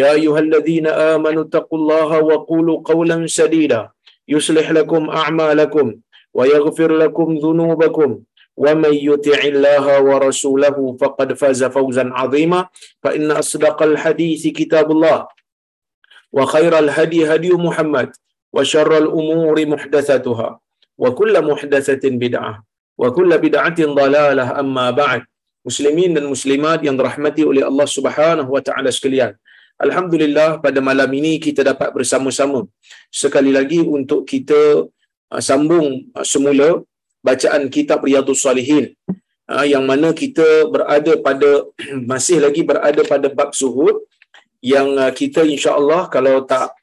يا أيها الذين آمنوا اتقوا الله وقولوا قولا سديدا. يصلح لكم أعمالكم ويغفر لكم ذنوبكم. ومن يطع الله ورسوله فقد فاز فوزا عظيما. فإن أصدق الحديث كتاب الله وخير الهدي هدي محمد وشر الأمور محدثاتها وكل محدثة بدعة وكل بدعة ضلالة. أما بعد muslimin dan muslimat yang dirahmati oleh Allah Subhanahu wa taala sekalian. Alhamdulillah pada malam ini kita dapat bersama-sama. Sekali lagi untuk kita uh, sambung uh, semula bacaan kitab Riyadhus Salihin uh, yang mana kita berada pada masih lagi berada pada bab zuhud yang kita insya-Allah kalau tak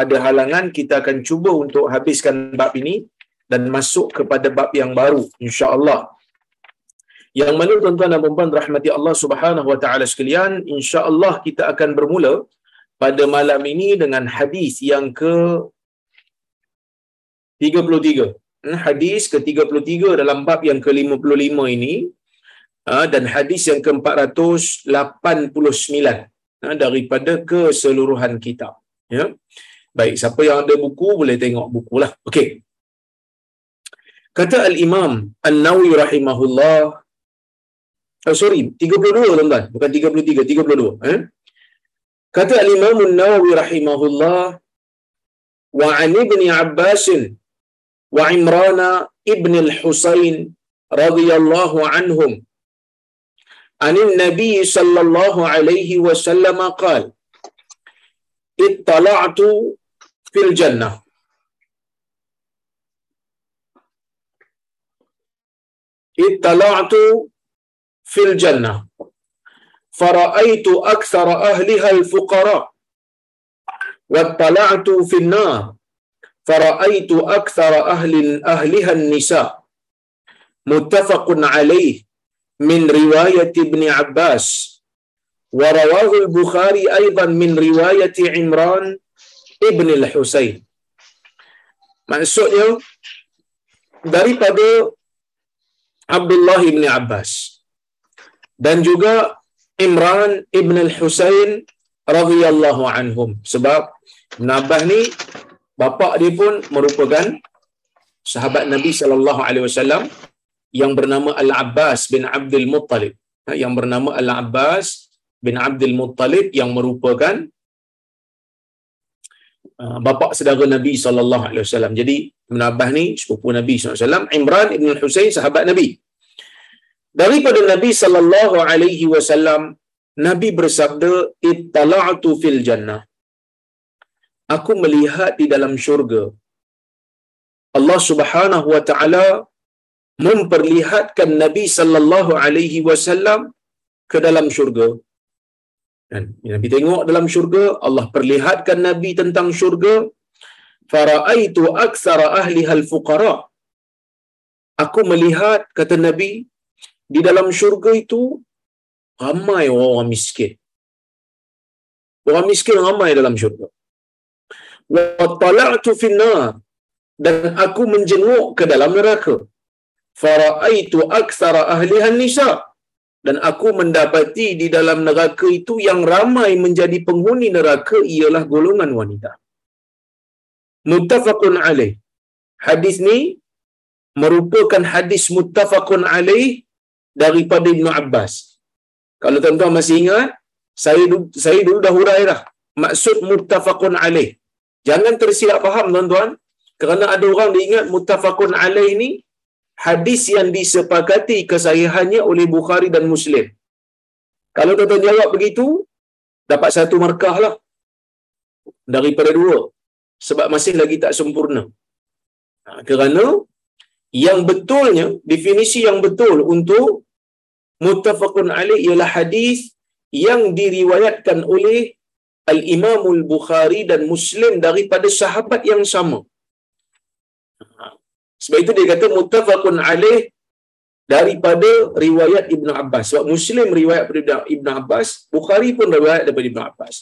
ada halangan kita akan cuba untuk habiskan bab ini dan masuk kepada bab yang baru insya-Allah yang mana tuan-tuan dan puan rahmati Allah Subhanahu wa taala sekalian insya-Allah kita akan bermula pada malam ini dengan hadis yang ke 33 hmm, hadis ke-33 dalam bab yang ke-55 ini ah, dan hadis yang ke-489 ah, daripada keseluruhan kitab. Ya. Baik siapa yang ada buku boleh tengok bukulah okey. Kata al-imam an-nawawi rahimahullah Oh, sorry, 32 tuan-tuan. Bukan 33, 32. Eh? Kata Al-Imam Nawawi rahimahullah, wa an ibn Abbas wa Imran ibn al-Husayn radhiyallahu anhum عن النبي صلى الله عليه وسلم قال اطلعت في الجنة اطلعت في الجنة. فرأيت أكثر أهلها الفقراء واطلعت في النار. فرأيت أكثر أهل أهلها النساء. متفق عليه من رواية ابن عباس. ورواه البخاري أيضا من رواية عمران ابن الحسين. Maksudnya daripada Abdullah ibn Abbas. Dan juga Imran ibn al-Husain radhiyallahu anhum. Sebab Ibn Abbas ni bapa dia pun merupakan sahabat Nabi sallallahu alaihi wasallam yang bernama Al-Abbas bin Abdul Muttalib. Yang bernama Al-Abbas bin Abdul Muttalib yang merupakan uh, bapa saudara Nabi sallallahu alaihi wasallam. Jadi Ibn Abbas ni sepupu Nabi sallallahu alaihi wasallam, Imran ibn al-Husain sahabat Nabi daripada Nabi sallallahu alaihi wasallam Nabi bersabda ittala'tu fil jannah. Aku melihat di dalam syurga. Allah Subhanahu wa taala memperlihatkan Nabi sallallahu alaihi wasallam ke dalam syurga. Dan Nabi tengok dalam syurga Allah perlihatkan Nabi tentang syurga. Faraitu aktsara ahli hal fuqara. Aku melihat kata Nabi di dalam syurga itu ramai orang miskin. Orang miskin ramai dalam syurga. Wa tala'tu finnar dan aku menjenguk ke dalam neraka. Fara'aitu aktsara ahlihan nisa dan aku mendapati di dalam neraka itu yang ramai menjadi penghuni neraka ialah golongan wanita. Muttafaqun alaih. Hadis ni merupakan hadis muttafaqun alaih daripada Ibnu Abbas. Kalau tuan-tuan masih ingat, saya saya dulu dah hurai dah maksud muttafaqun alaih. Jangan tersilap faham tuan-tuan. Kerana ada orang dia ingat muttafaqun alaih ni hadis yang disepakati kesahihannya oleh Bukhari dan Muslim. Kalau tuan-tuan jawab begitu, dapat satu markah lah. Daripada dua. Sebab masih lagi tak sempurna. Ha, kerana yang betulnya, definisi yang betul untuk muttafaqun alaih ialah hadis yang diriwayatkan oleh Al-Imamul Bukhari dan Muslim daripada sahabat yang sama. Sebab itu dia kata muttafaqun alaih daripada riwayat Ibn Abbas. Sebab Muslim riwayat daripada Ibn Abbas, Bukhari pun riwayat daripada Ibn Abbas.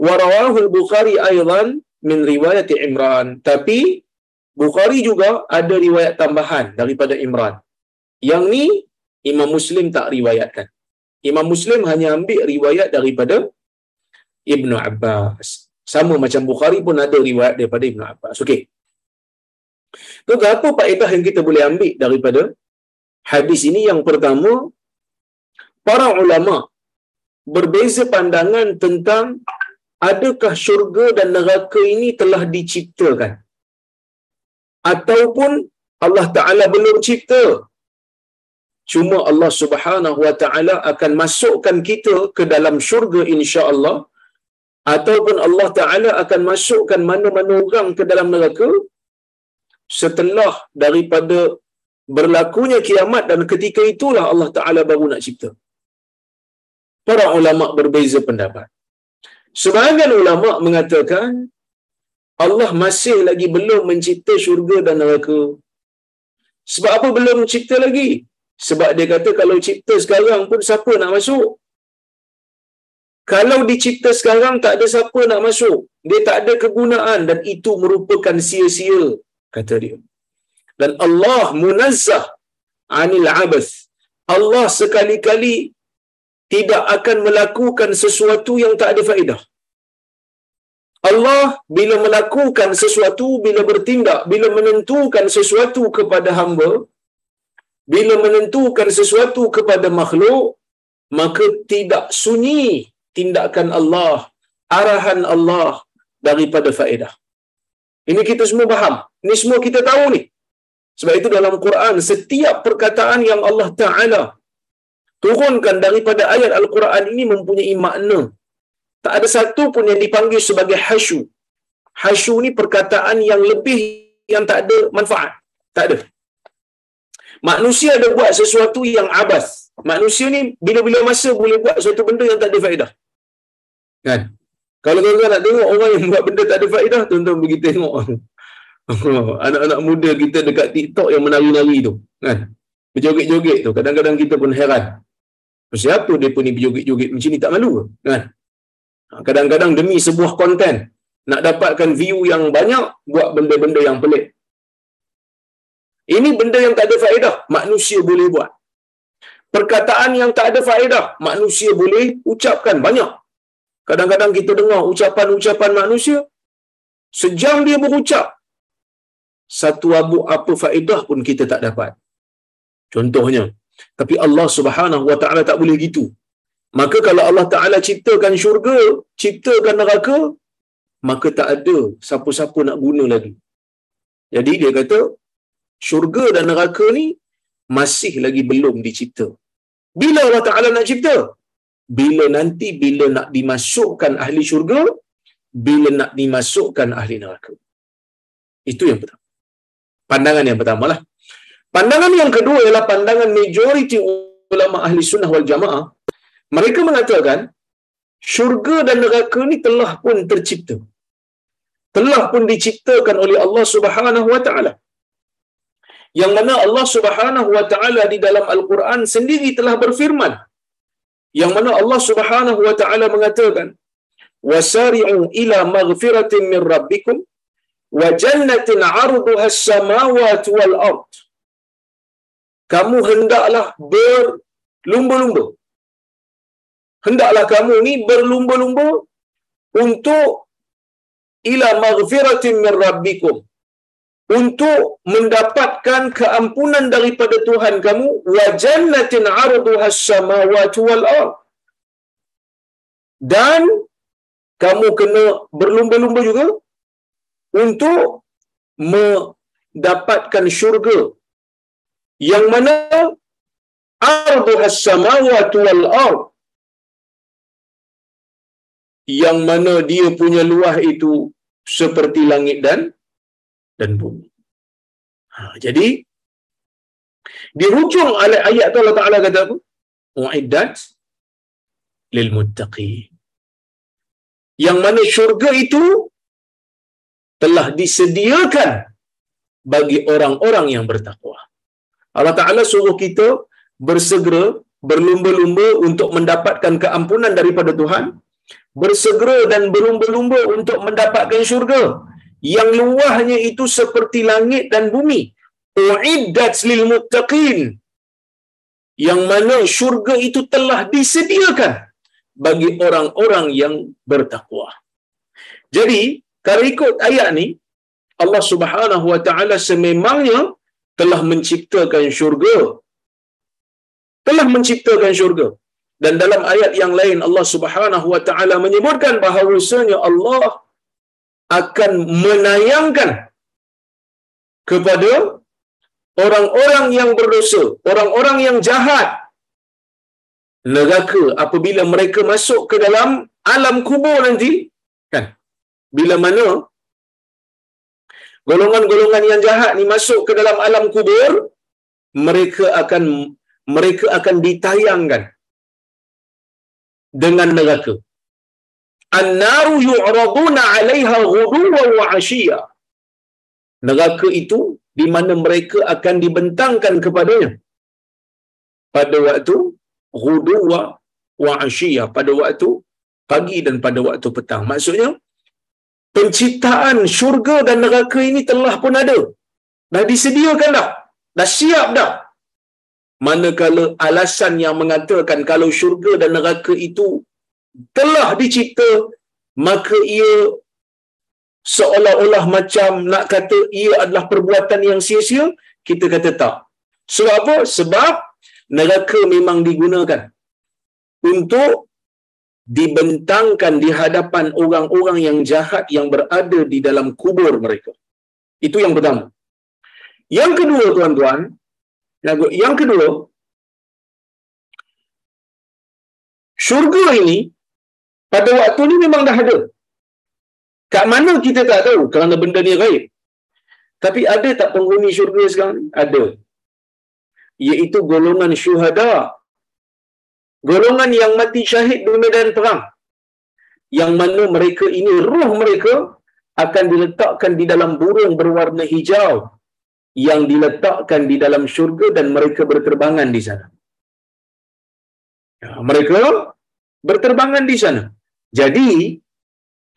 Warawahul Bukhari aydan min riwayat Imran. Tapi Bukhari juga ada riwayat tambahan daripada Imran. Yang ni Imam Muslim tak riwayatkan. Imam Muslim hanya ambil riwayat daripada Ibn Abbas. Sama macam Bukhari pun ada riwayat daripada Ibn Abbas. Okey. Tu apa faedah yang kita boleh ambil daripada hadis ini? Yang pertama, para ulama berbeza pandangan tentang adakah syurga dan neraka ini telah diciptakan ataupun Allah Taala belum cipta cuma Allah Subhanahu Wa Taala akan masukkan kita ke dalam syurga insya-Allah ataupun Allah Taala akan masukkan mana-mana orang ke dalam neraka setelah daripada berlakunya kiamat dan ketika itulah Allah Taala baru nak cipta. Para ulama berbeza pendapat. Sebahagian ulama mengatakan Allah masih lagi belum mencipta syurga dan neraka. Sebab apa belum cipta lagi? Sebab dia kata kalau cipta sekarang pun siapa nak masuk? Kalau dicipta sekarang tak ada siapa nak masuk. Dia tak ada kegunaan dan itu merupakan sia-sia kata dia. Dan Allah munazzah anil abas. Allah sekali-kali tidak akan melakukan sesuatu yang tak ada faedah. Allah bila melakukan sesuatu, bila bertindak, bila menentukan sesuatu kepada hamba, bila menentukan sesuatu kepada makhluk, maka tidak sunyi tindakan Allah, arahan Allah daripada faedah. Ini kita semua faham. Ini semua kita tahu ni. Sebab itu dalam Quran, setiap perkataan yang Allah Ta'ala turunkan daripada ayat Al-Quran ini mempunyai makna. Tak ada satu pun yang dipanggil sebagai hasyu. Hasyu ni perkataan yang lebih yang tak ada manfaat. Tak ada. Manusia ada buat sesuatu yang abas. Manusia ni bila-bila masa boleh buat sesuatu benda yang tak ada faedah. Kan? Kalau tuan-tuan nak tengok orang yang buat benda tak ada faedah, tuan-tuan pergi tengok. Anak-anak muda kita dekat TikTok yang menari-nari tu. Kan? Berjoget-joget tu. Kadang-kadang kita pun heran. Siapa dia pun ni berjoget-joget macam ni tak malu ke? Kan? Kadang-kadang demi sebuah konten, nak dapatkan view yang banyak, buat benda-benda yang pelik. Ini benda yang tak ada faedah, manusia boleh buat. Perkataan yang tak ada faedah, manusia boleh ucapkan banyak. Kadang-kadang kita dengar ucapan-ucapan manusia, sejam dia berucap, satu abu apa faedah pun kita tak dapat. Contohnya, tapi Allah Subhanahu Wa Taala tak boleh gitu. Maka kalau Allah Taala ciptakan syurga, ciptakan neraka, maka tak ada siapa-siapa nak guna lagi. Jadi dia kata syurga dan neraka ni masih lagi belum dicipta. Bila Allah Taala nak cipta? bila nanti bila nak dimasukkan ahli syurga bila nak dimasukkan ahli neraka. Itu yang pertama. Pandangan yang pertama lah pandangan yang kedua ialah pandangan majoriti ulama ahli sunnah wal jamaah. Mereka mengatakan syurga dan neraka ni telah pun tercipta. Telah pun diciptakan oleh Allah Subhanahu wa taala yang mana Allah Subhanahu wa taala di dalam al-Quran sendiri telah berfirman. Yang mana Allah Subhanahu wa taala mengatakan wasari'u ila maghfiratin min rabbikum wa jannatin 'arduha as-samawati wal ard. Kamu hendaklah berlumba-lumba. Hendaklah kamu ni berlumba-lumba untuk ila maghfiratin min rabbikum untuk mendapatkan keampunan daripada Tuhan kamu wa jannatin 'arduha as-samawati wal ard. Dan kamu kena berlumba-lumba juga untuk mendapatkan syurga. Yang mana arduhas samawati wal ard yang mana dia punya luah itu seperti langit dan dan bumi. Ha, jadi di hujung ayat tu Allah Taala kata apa? Mu'iddat lil muttaqin. Yang mana syurga itu telah disediakan bagi orang-orang yang bertakwa. Allah Ta'ala suruh kita bersegera, berlumba-lumba untuk mendapatkan keampunan daripada Tuhan, bersegera dan berlumba-lumba untuk mendapatkan syurga yang luahnya itu seperti langit dan bumi. Uiddat lil muttaqin. Yang mana syurga itu telah disediakan bagi orang-orang yang bertakwa. Jadi, kalau ikut ayat ni, Allah Subhanahu wa taala sememangnya telah menciptakan syurga. Telah menciptakan syurga. Dan dalam ayat yang lain Allah Subhanahu wa taala menyebutkan bahawasanya Allah akan menayangkan kepada orang-orang yang berdosa, orang-orang yang jahat. Neraka apabila mereka masuk ke dalam alam kubur nanti kan? Bila mana golongan-golongan yang jahat ni masuk ke dalam alam kubur mereka akan mereka akan ditayangkan dengan neraka annaru yu'raduna 'alaiha ghuduwan wa 'ashiyya neraka itu di mana mereka akan dibentangkan kepadanya pada waktu ghuduwa wa 'ashiyya pada waktu pagi dan pada waktu petang maksudnya penciptaan syurga dan neraka ini telah pun ada. Dah disediakan dah. Dah siap dah. Manakala alasan yang mengatakan kalau syurga dan neraka itu telah dicipta, maka ia seolah-olah macam nak kata ia adalah perbuatan yang sia-sia, kita kata tak. Sebab apa? Sebab neraka memang digunakan untuk dibentangkan di hadapan orang-orang yang jahat yang berada di dalam kubur mereka. Itu yang pertama. Yang kedua, tuan-tuan, yang kedua, syurga ini pada waktu ini memang dah ada. Kat mana kita tak tahu kerana benda ni gaib. Tapi ada tak penghuni syurga sekarang? Ada. Iaitu golongan syuhada golongan yang mati syahid di medan perang yang mana mereka ini roh mereka akan diletakkan di dalam burung berwarna hijau yang diletakkan di dalam syurga dan mereka berterbangan di sana. Ya, mereka berterbangan di sana. Jadi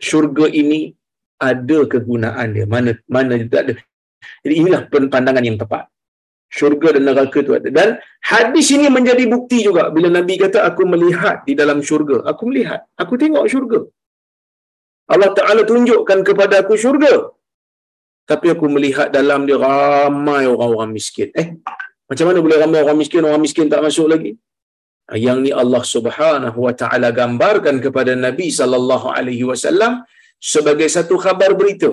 syurga ini ada kegunaan dia. Mana mana tidak ada. Jadi inilah pandangan yang tepat syurga dan neraka itu ada. Dan hadis ini menjadi bukti juga bila Nabi kata aku melihat di dalam syurga. Aku melihat, aku tengok syurga. Allah Taala tunjukkan kepada aku syurga. Tapi aku melihat dalam dia ramai orang-orang miskin. Eh, macam mana boleh ramai orang miskin, orang miskin tak masuk lagi? Yang ni Allah Subhanahu wa taala gambarkan kepada Nabi sallallahu alaihi wasallam sebagai satu khabar berita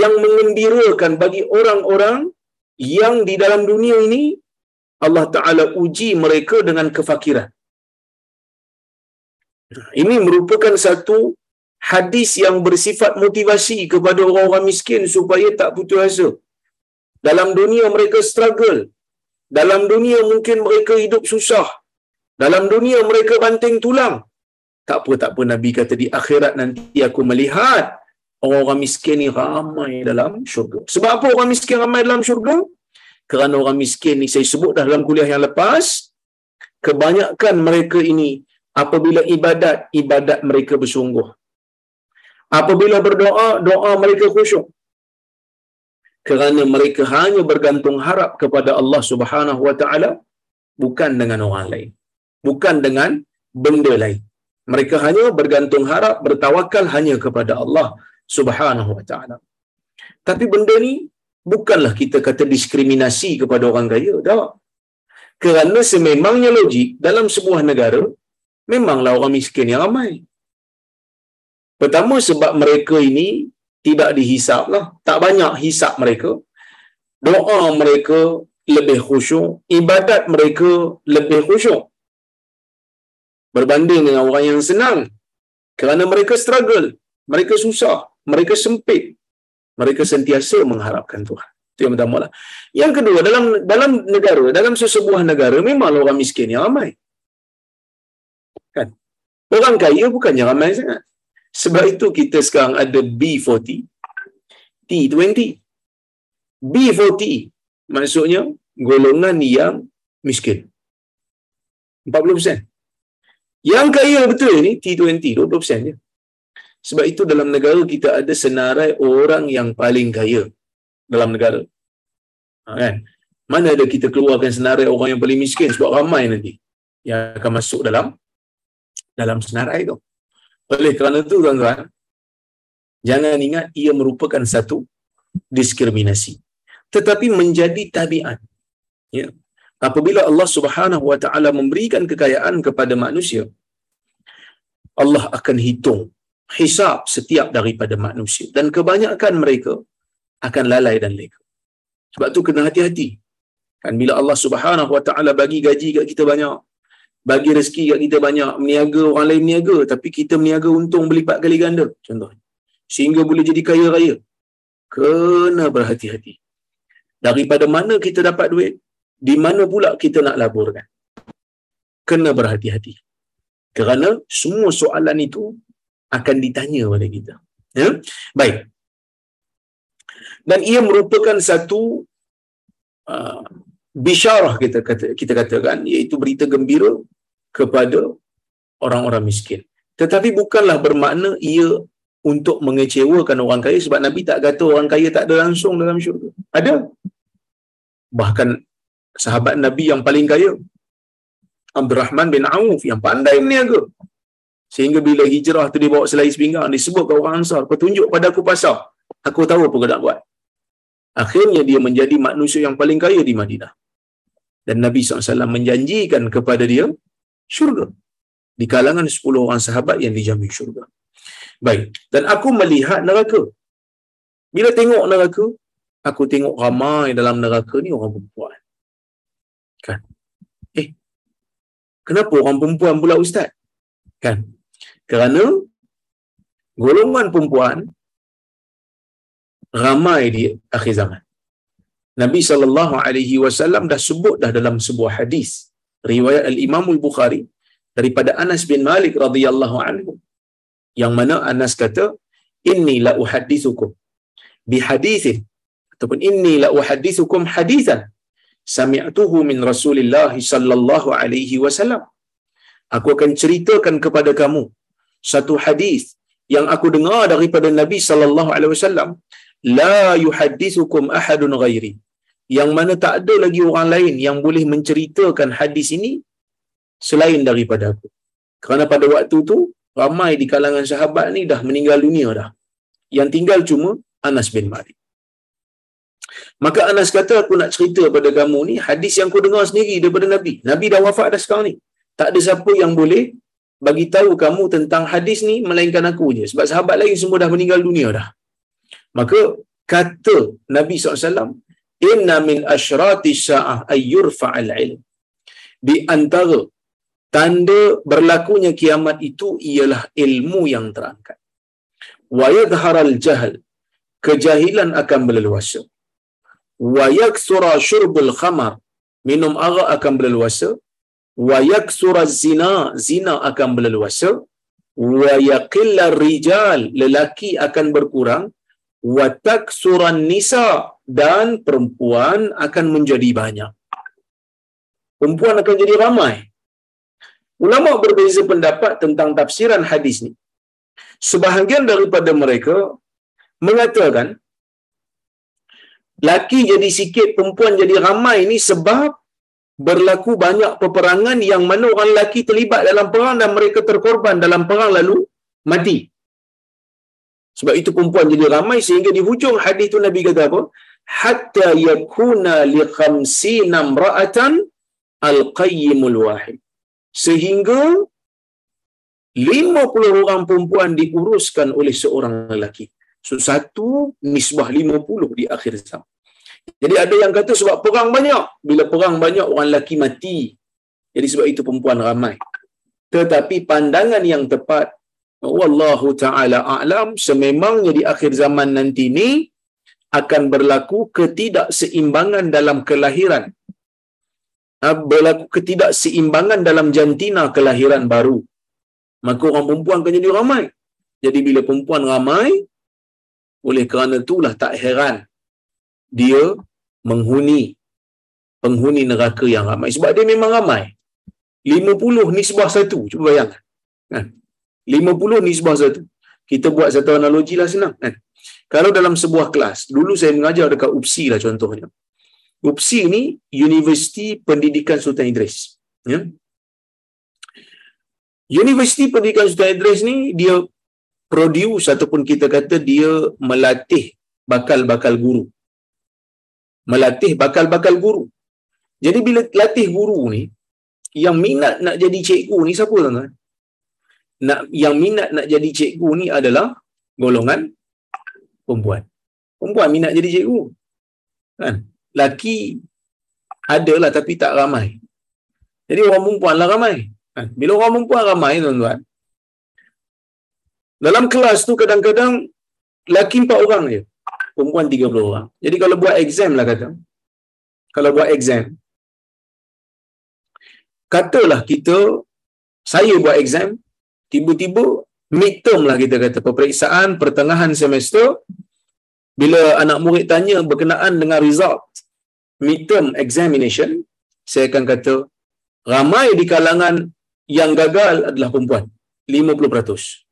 yang mengembirakan bagi orang-orang yang di dalam dunia ini Allah Ta'ala uji mereka dengan kefakiran. Ini merupakan satu hadis yang bersifat motivasi kepada orang-orang miskin supaya tak putus asa. Dalam dunia mereka struggle. Dalam dunia mungkin mereka hidup susah. Dalam dunia mereka banting tulang. Tak apa, tak apa. Nabi kata di akhirat nanti aku melihat orang-orang miskin ni ramai dalam syurga. Sebab apa orang miskin ramai dalam syurga? Kerana orang miskin ni saya sebut dah dalam kuliah yang lepas, kebanyakan mereka ini apabila ibadat, ibadat mereka bersungguh. Apabila berdoa, doa mereka khusyuk. Kerana mereka hanya bergantung harap kepada Allah Subhanahu Wa Taala bukan dengan orang lain. Bukan dengan benda lain. Mereka hanya bergantung harap, bertawakal hanya kepada Allah Subhanahu wa taala. Tapi benda ni bukanlah kita kata diskriminasi kepada orang kaya, tak. Kerana sememangnya logik dalam sebuah negara memanglah orang miskin yang ramai. Pertama sebab mereka ini tidak dihisap lah. Tak banyak hisap mereka. Doa mereka lebih khusyuk. Ibadat mereka lebih khusyuk. Berbanding dengan orang yang senang. Kerana mereka struggle. Mereka susah. Mereka sempit. Mereka sentiasa mengharapkan Tuhan. Itu yang pertama lah. Yang kedua, dalam dalam negara, dalam sesebuah negara, memanglah orang miskin yang ramai. Kan? Orang kaya bukannya ramai sangat. Sebab itu kita sekarang ada B40, T20. B40 maksudnya golongan yang miskin. 40%. Yang kaya betul ni T20, 20% je. Sebab itu dalam negara kita ada senarai orang yang paling kaya dalam negara. Ha, kan? Mana ada kita keluarkan senarai orang yang paling miskin sebab ramai nanti yang akan masuk dalam dalam senarai itu. Oleh kerana itu tuan-tuan, jangan ingat ia merupakan satu diskriminasi. Tetapi menjadi tabiat. Ya. Apabila Allah Subhanahu Wa Taala memberikan kekayaan kepada manusia, Allah akan hitung hisap setiap daripada manusia dan kebanyakan mereka akan lalai dan leka. Sebab tu kena hati-hati. Kan bila Allah Subhanahu Wa Taala bagi gaji kat kita banyak, bagi rezeki kat kita banyak, meniaga orang lain meniaga tapi kita meniaga untung berlipat kali ganda contohnya. Sehingga boleh jadi kaya raya. Kena berhati-hati. Daripada mana kita dapat duit, di mana pula kita nak laburkan. Kena berhati-hati. Kerana semua soalan itu akan ditanya pada kita. Ya? Baik. Dan ia merupakan satu uh, bisyarah kita kata, kita katakan iaitu berita gembira kepada orang-orang miskin. Tetapi bukanlah bermakna ia untuk mengecewakan orang kaya sebab Nabi tak kata orang kaya tak ada langsung dalam syurga. Ada. Bahkan sahabat Nabi yang paling kaya Abdul Rahman bin Auf yang pandai meniaga. Sehingga bila hijrah tu dia bawa selai sepinggang, disebut ke orang Ansar, petunjuk pada aku pasal. Aku tahu apa kau nak buat. Akhirnya dia menjadi manusia yang paling kaya di Madinah. Dan Nabi SAW menjanjikan kepada dia syurga. Di kalangan 10 orang sahabat yang dijamin syurga. Baik. Dan aku melihat neraka. Bila tengok neraka, aku tengok ramai dalam neraka ni orang perempuan. Kan? Eh, kenapa orang perempuan pula ustaz? Kan? Kerana golongan perempuan ramai di akhir zaman. Nabi sallallahu alaihi wasallam dah sebut dah dalam sebuah hadis riwayat al-Imam al-Bukhari daripada Anas bin Malik radhiyallahu anhu yang mana Anas kata inni la uhaddithukum bi hadithin ataupun inni la uhaddithukum hadithan sami'tuhu min Rasulillah sallallahu alaihi wasallam. Aku akan ceritakan kepada kamu satu hadis yang aku dengar daripada Nabi sallallahu alaihi wasallam. La yuhaddithukum ahadun ghairi. Yang mana tak ada lagi orang lain yang boleh menceritakan hadis ini selain daripada aku. Kerana pada waktu tu ramai di kalangan sahabat ni dah meninggal dunia dah. Yang tinggal cuma Anas bin Malik maka Anas kata aku nak cerita pada kamu ni hadis yang aku dengar sendiri daripada Nabi. Nabi dah wafat dah sekarang ni. Tak ada siapa yang boleh bagi tahu kamu tentang hadis ni melainkan aku je. Sebab sahabat lain semua dah meninggal dunia dah. Maka kata Nabi SAW inna min asyrati sa'ah ayyurfa'al ilm. Di antara tanda berlakunya kiamat itu ialah ilmu yang terangkat. Wa yadhharal jahl kejahilan akan berleluasa wa yaksura syurbul khamar. Minum arak akan berleluasa. Wa yaksura zina zina akan berleluasa. Wa yaqilla rijal lelaki akan berkurang. Wa taksuran nisa dan perempuan akan menjadi banyak. Perempuan akan jadi ramai. Ulama berbeza pendapat tentang tafsiran hadis ni. Sebahagian daripada mereka mengatakan laki jadi sikit perempuan jadi ramai ni sebab berlaku banyak peperangan yang mana orang lelaki terlibat dalam perang dan mereka terkorban dalam perang lalu mati. Sebab itu perempuan jadi ramai sehingga di hujung hadis itu Nabi kata apa? Hatta yakuna li khamsina imra'atan al-qayyimul wahid. Sehingga 50 orang perempuan diuruskan oleh seorang lelaki. So satu nisbah 50 di akhir zaman. Jadi ada yang kata sebab perang banyak. Bila perang banyak orang lelaki mati. Jadi sebab itu perempuan ramai. Tetapi pandangan yang tepat wallahu taala a'lam sememangnya di akhir zaman nanti ni akan berlaku ketidakseimbangan dalam kelahiran. Ah, berlaku ketidakseimbangan dalam jantina kelahiran baru. Maka orang perempuan akan jadi ramai. Jadi bila perempuan ramai, oleh kerana itulah tak heran dia menghuni penghuni neraka yang ramai. Sebab dia memang ramai. 50 nisbah satu. Cuba bayangkan. Kan? 50 nisbah satu. Kita buat satu analogi lah senang. Kan? Kalau dalam sebuah kelas, dulu saya mengajar dekat UPSI lah contohnya. UPSI ni Universiti Pendidikan Sultan Idris. Ya? Universiti Pendidikan Sultan Idris ni dia produce ataupun kita kata dia melatih bakal-bakal guru. Melatih bakal-bakal guru. Jadi bila latih guru ni, yang minat nak jadi cikgu ni siapa tuan-tuan? Nak yang minat nak jadi cikgu ni adalah golongan perempuan. Perempuan minat jadi cikgu. Kan? Laki adalah tapi tak ramai. Jadi orang perempuan lah ramai. Kan? Bila orang perempuan ramai tuan-tuan, dalam kelas tu kadang-kadang laki empat orang je. Perempuan tiga puluh orang. Jadi kalau buat exam lah kata. Kalau buat exam. Katalah kita, saya buat exam, tiba-tiba midterm lah kita kata. Peperiksaan pertengahan semester, bila anak murid tanya berkenaan dengan result midterm examination, saya akan kata, ramai di kalangan yang gagal adalah perempuan. 50%.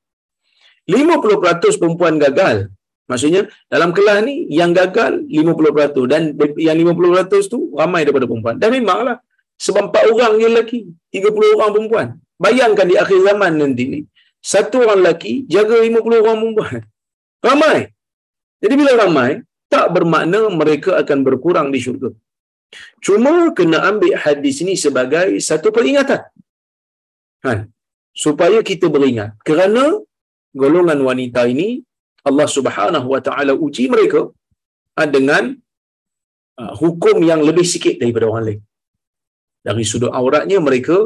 50% perempuan gagal. Maksudnya dalam kelas ni yang gagal 50% dan yang 50% tu ramai daripada perempuan. Dan memanglah sebab 4 orang je lelaki, 30 orang perempuan. Bayangkan di akhir zaman nanti ni, satu orang lelaki jaga 50 orang perempuan. Ramai. Jadi bila ramai, tak bermakna mereka akan berkurang di syurga. Cuma kena ambil hadis ini sebagai satu peringatan. Kan? Supaya kita beringat. Kerana golongan wanita ini Allah Subhanahu wa taala uji mereka ah, dengan uh, hukum yang lebih sikit daripada orang lain. Dari sudut auratnya mereka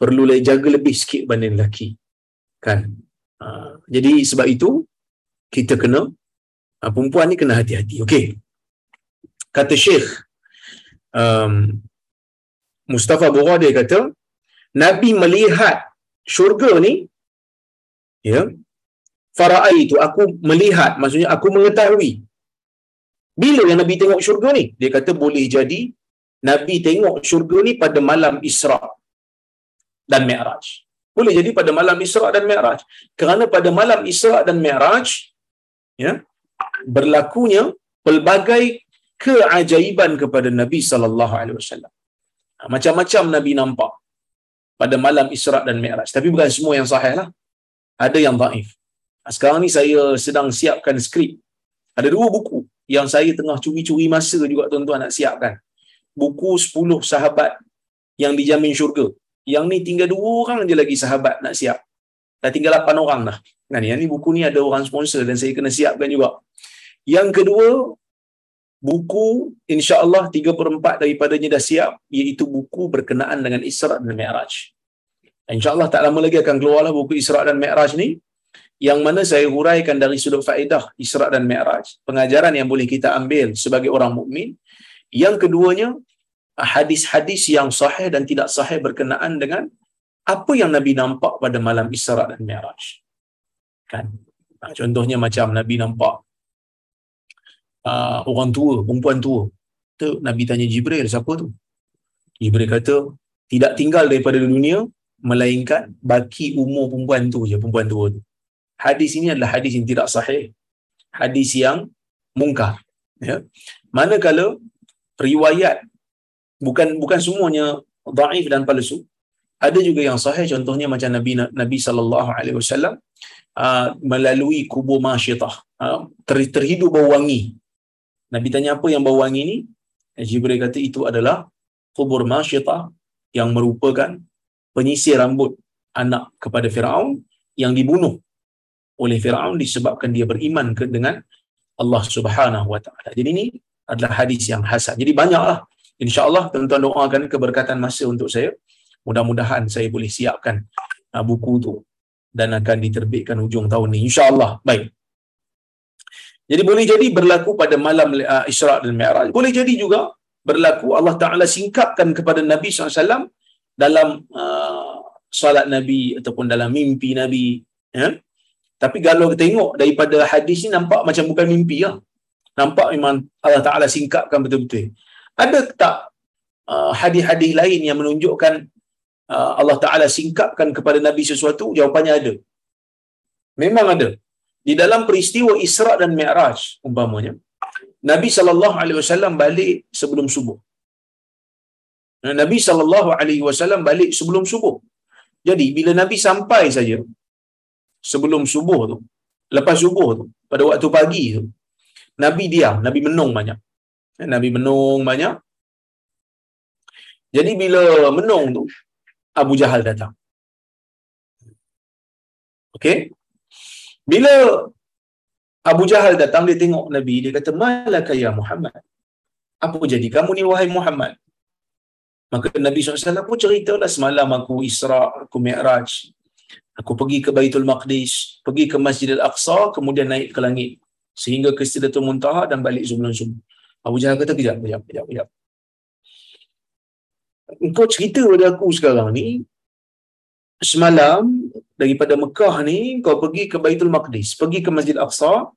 perlu jaga lebih sikit berbanding lelaki. Kan? Uh, jadi sebab itu kita kena perempuan ni kena hati-hati. Okey. Kata Syekh um, Mustafa Bukhari kata Nabi melihat syurga ni ya faraai itu aku melihat maksudnya aku mengetahui bila yang nabi tengok syurga ni dia kata boleh jadi nabi tengok syurga ni pada malam Isra dan Mi'raj boleh jadi pada malam Isra dan Mi'raj kerana pada malam Isra dan Mi'raj ya berlakunya pelbagai keajaiban kepada Nabi sallallahu alaihi wasallam. Ha, macam-macam Nabi nampak pada malam Isra dan Mi'raj. Tapi bukan semua yang sahih lah. Ada yang daif. Sekarang ni saya sedang siapkan skrip. Ada dua buku yang saya tengah curi-curi masa juga tuan-tuan nak siapkan. Buku 10 sahabat yang dijamin syurga. Yang ni tinggal dua orang je lagi sahabat nak siap. Dah tinggal 8 orang dah. Kan yang ni buku ni ada orang sponsor dan saya kena siapkan juga. Yang kedua, buku insya-Allah 3 per 4 daripadanya dah siap iaitu buku berkenaan dengan Isra dan Mi'raj. InsyaAllah tak lama lagi akan keluarlah buku Isra dan Mi'raj ni yang mana saya huraikan dari sudut faedah Isra dan Mi'raj, pengajaran yang boleh kita ambil sebagai orang mukmin. Yang keduanya, hadis-hadis yang sahih dan tidak sahih berkenaan dengan apa yang Nabi nampak pada malam Isra dan Mi'raj. Kan? Contohnya macam Nabi nampak uh, orang tua, perempuan tua. Tu Nabi tanya Jibril, siapa tu? Jibril kata, tidak tinggal daripada dunia melainkan baki umur perempuan tu je, perempuan tua tu. Hadis ini adalah hadis yang tidak sahih. Hadis yang mungkar. Ya. Manakala riwayat bukan bukan semuanya dhaif dan palsu. Ada juga yang sahih contohnya macam Nabi Nabi sallallahu alaihi wasallam uh, melalui kubur Masyitah uh, ter, terhidup bau wangi. Nabi tanya apa yang bau wangi ni? Jibril kata itu adalah kubur Masyitah yang merupakan penyisir rambut anak kepada Firaun yang dibunuh oleh Firaun disebabkan dia beriman ke dengan Allah Subhanahu wa taala. Jadi ini adalah hadis yang hasan. Jadi banyaklah insya-Allah tuan-tuan doakan keberkatan masa untuk saya. Mudah-mudahan saya boleh siapkan uh, buku tu dan akan diterbitkan hujung tahun ni insya-Allah. Baik. Jadi boleh jadi berlaku pada malam uh, Isra dan Mi'raj. Boleh jadi juga berlaku Allah Taala singkapkan kepada Nabi SAW dalam uh, solat Nabi ataupun dalam mimpi Nabi. Ya? Tapi kalau kita tengok daripada hadis ni nampak macam bukan mimpi lah. Nampak memang Allah Ta'ala singkapkan betul-betul. Ada tak uh, hadis-hadis lain yang menunjukkan uh, Allah Ta'ala singkapkan kepada Nabi sesuatu? Jawapannya ada. Memang ada. Di dalam peristiwa Isra' dan Mi'raj, umpamanya, Nabi sallallahu alaihi wasallam balik sebelum subuh. Nabi sallallahu alaihi wasallam balik sebelum subuh. Jadi bila Nabi sampai saja sebelum subuh tu, lepas subuh tu, pada waktu pagi tu, Nabi diam, Nabi menung banyak. Nabi menung banyak. Jadi bila menung tu, Abu Jahal datang. Okey? Bila Abu Jahal datang, dia tengok Nabi, dia kata, Malaka ya Muhammad. Apa jadi kamu ni wahai Muhammad? Maka Nabi SAW pun ceritalah semalam aku Isra, aku Mi'raj. Aku pergi ke Baitul Maqdis, pergi ke Masjid Al-Aqsa, kemudian naik ke langit. Sehingga ke Sidratul Muntaha dan balik sebelum subuh. Abu Jahal kata, kejap, kejap, kejap, kejap. Engkau cerita pada aku sekarang ni, semalam daripada Mekah ni, kau pergi ke Baitul Maqdis, pergi ke Masjid Al-Aqsa,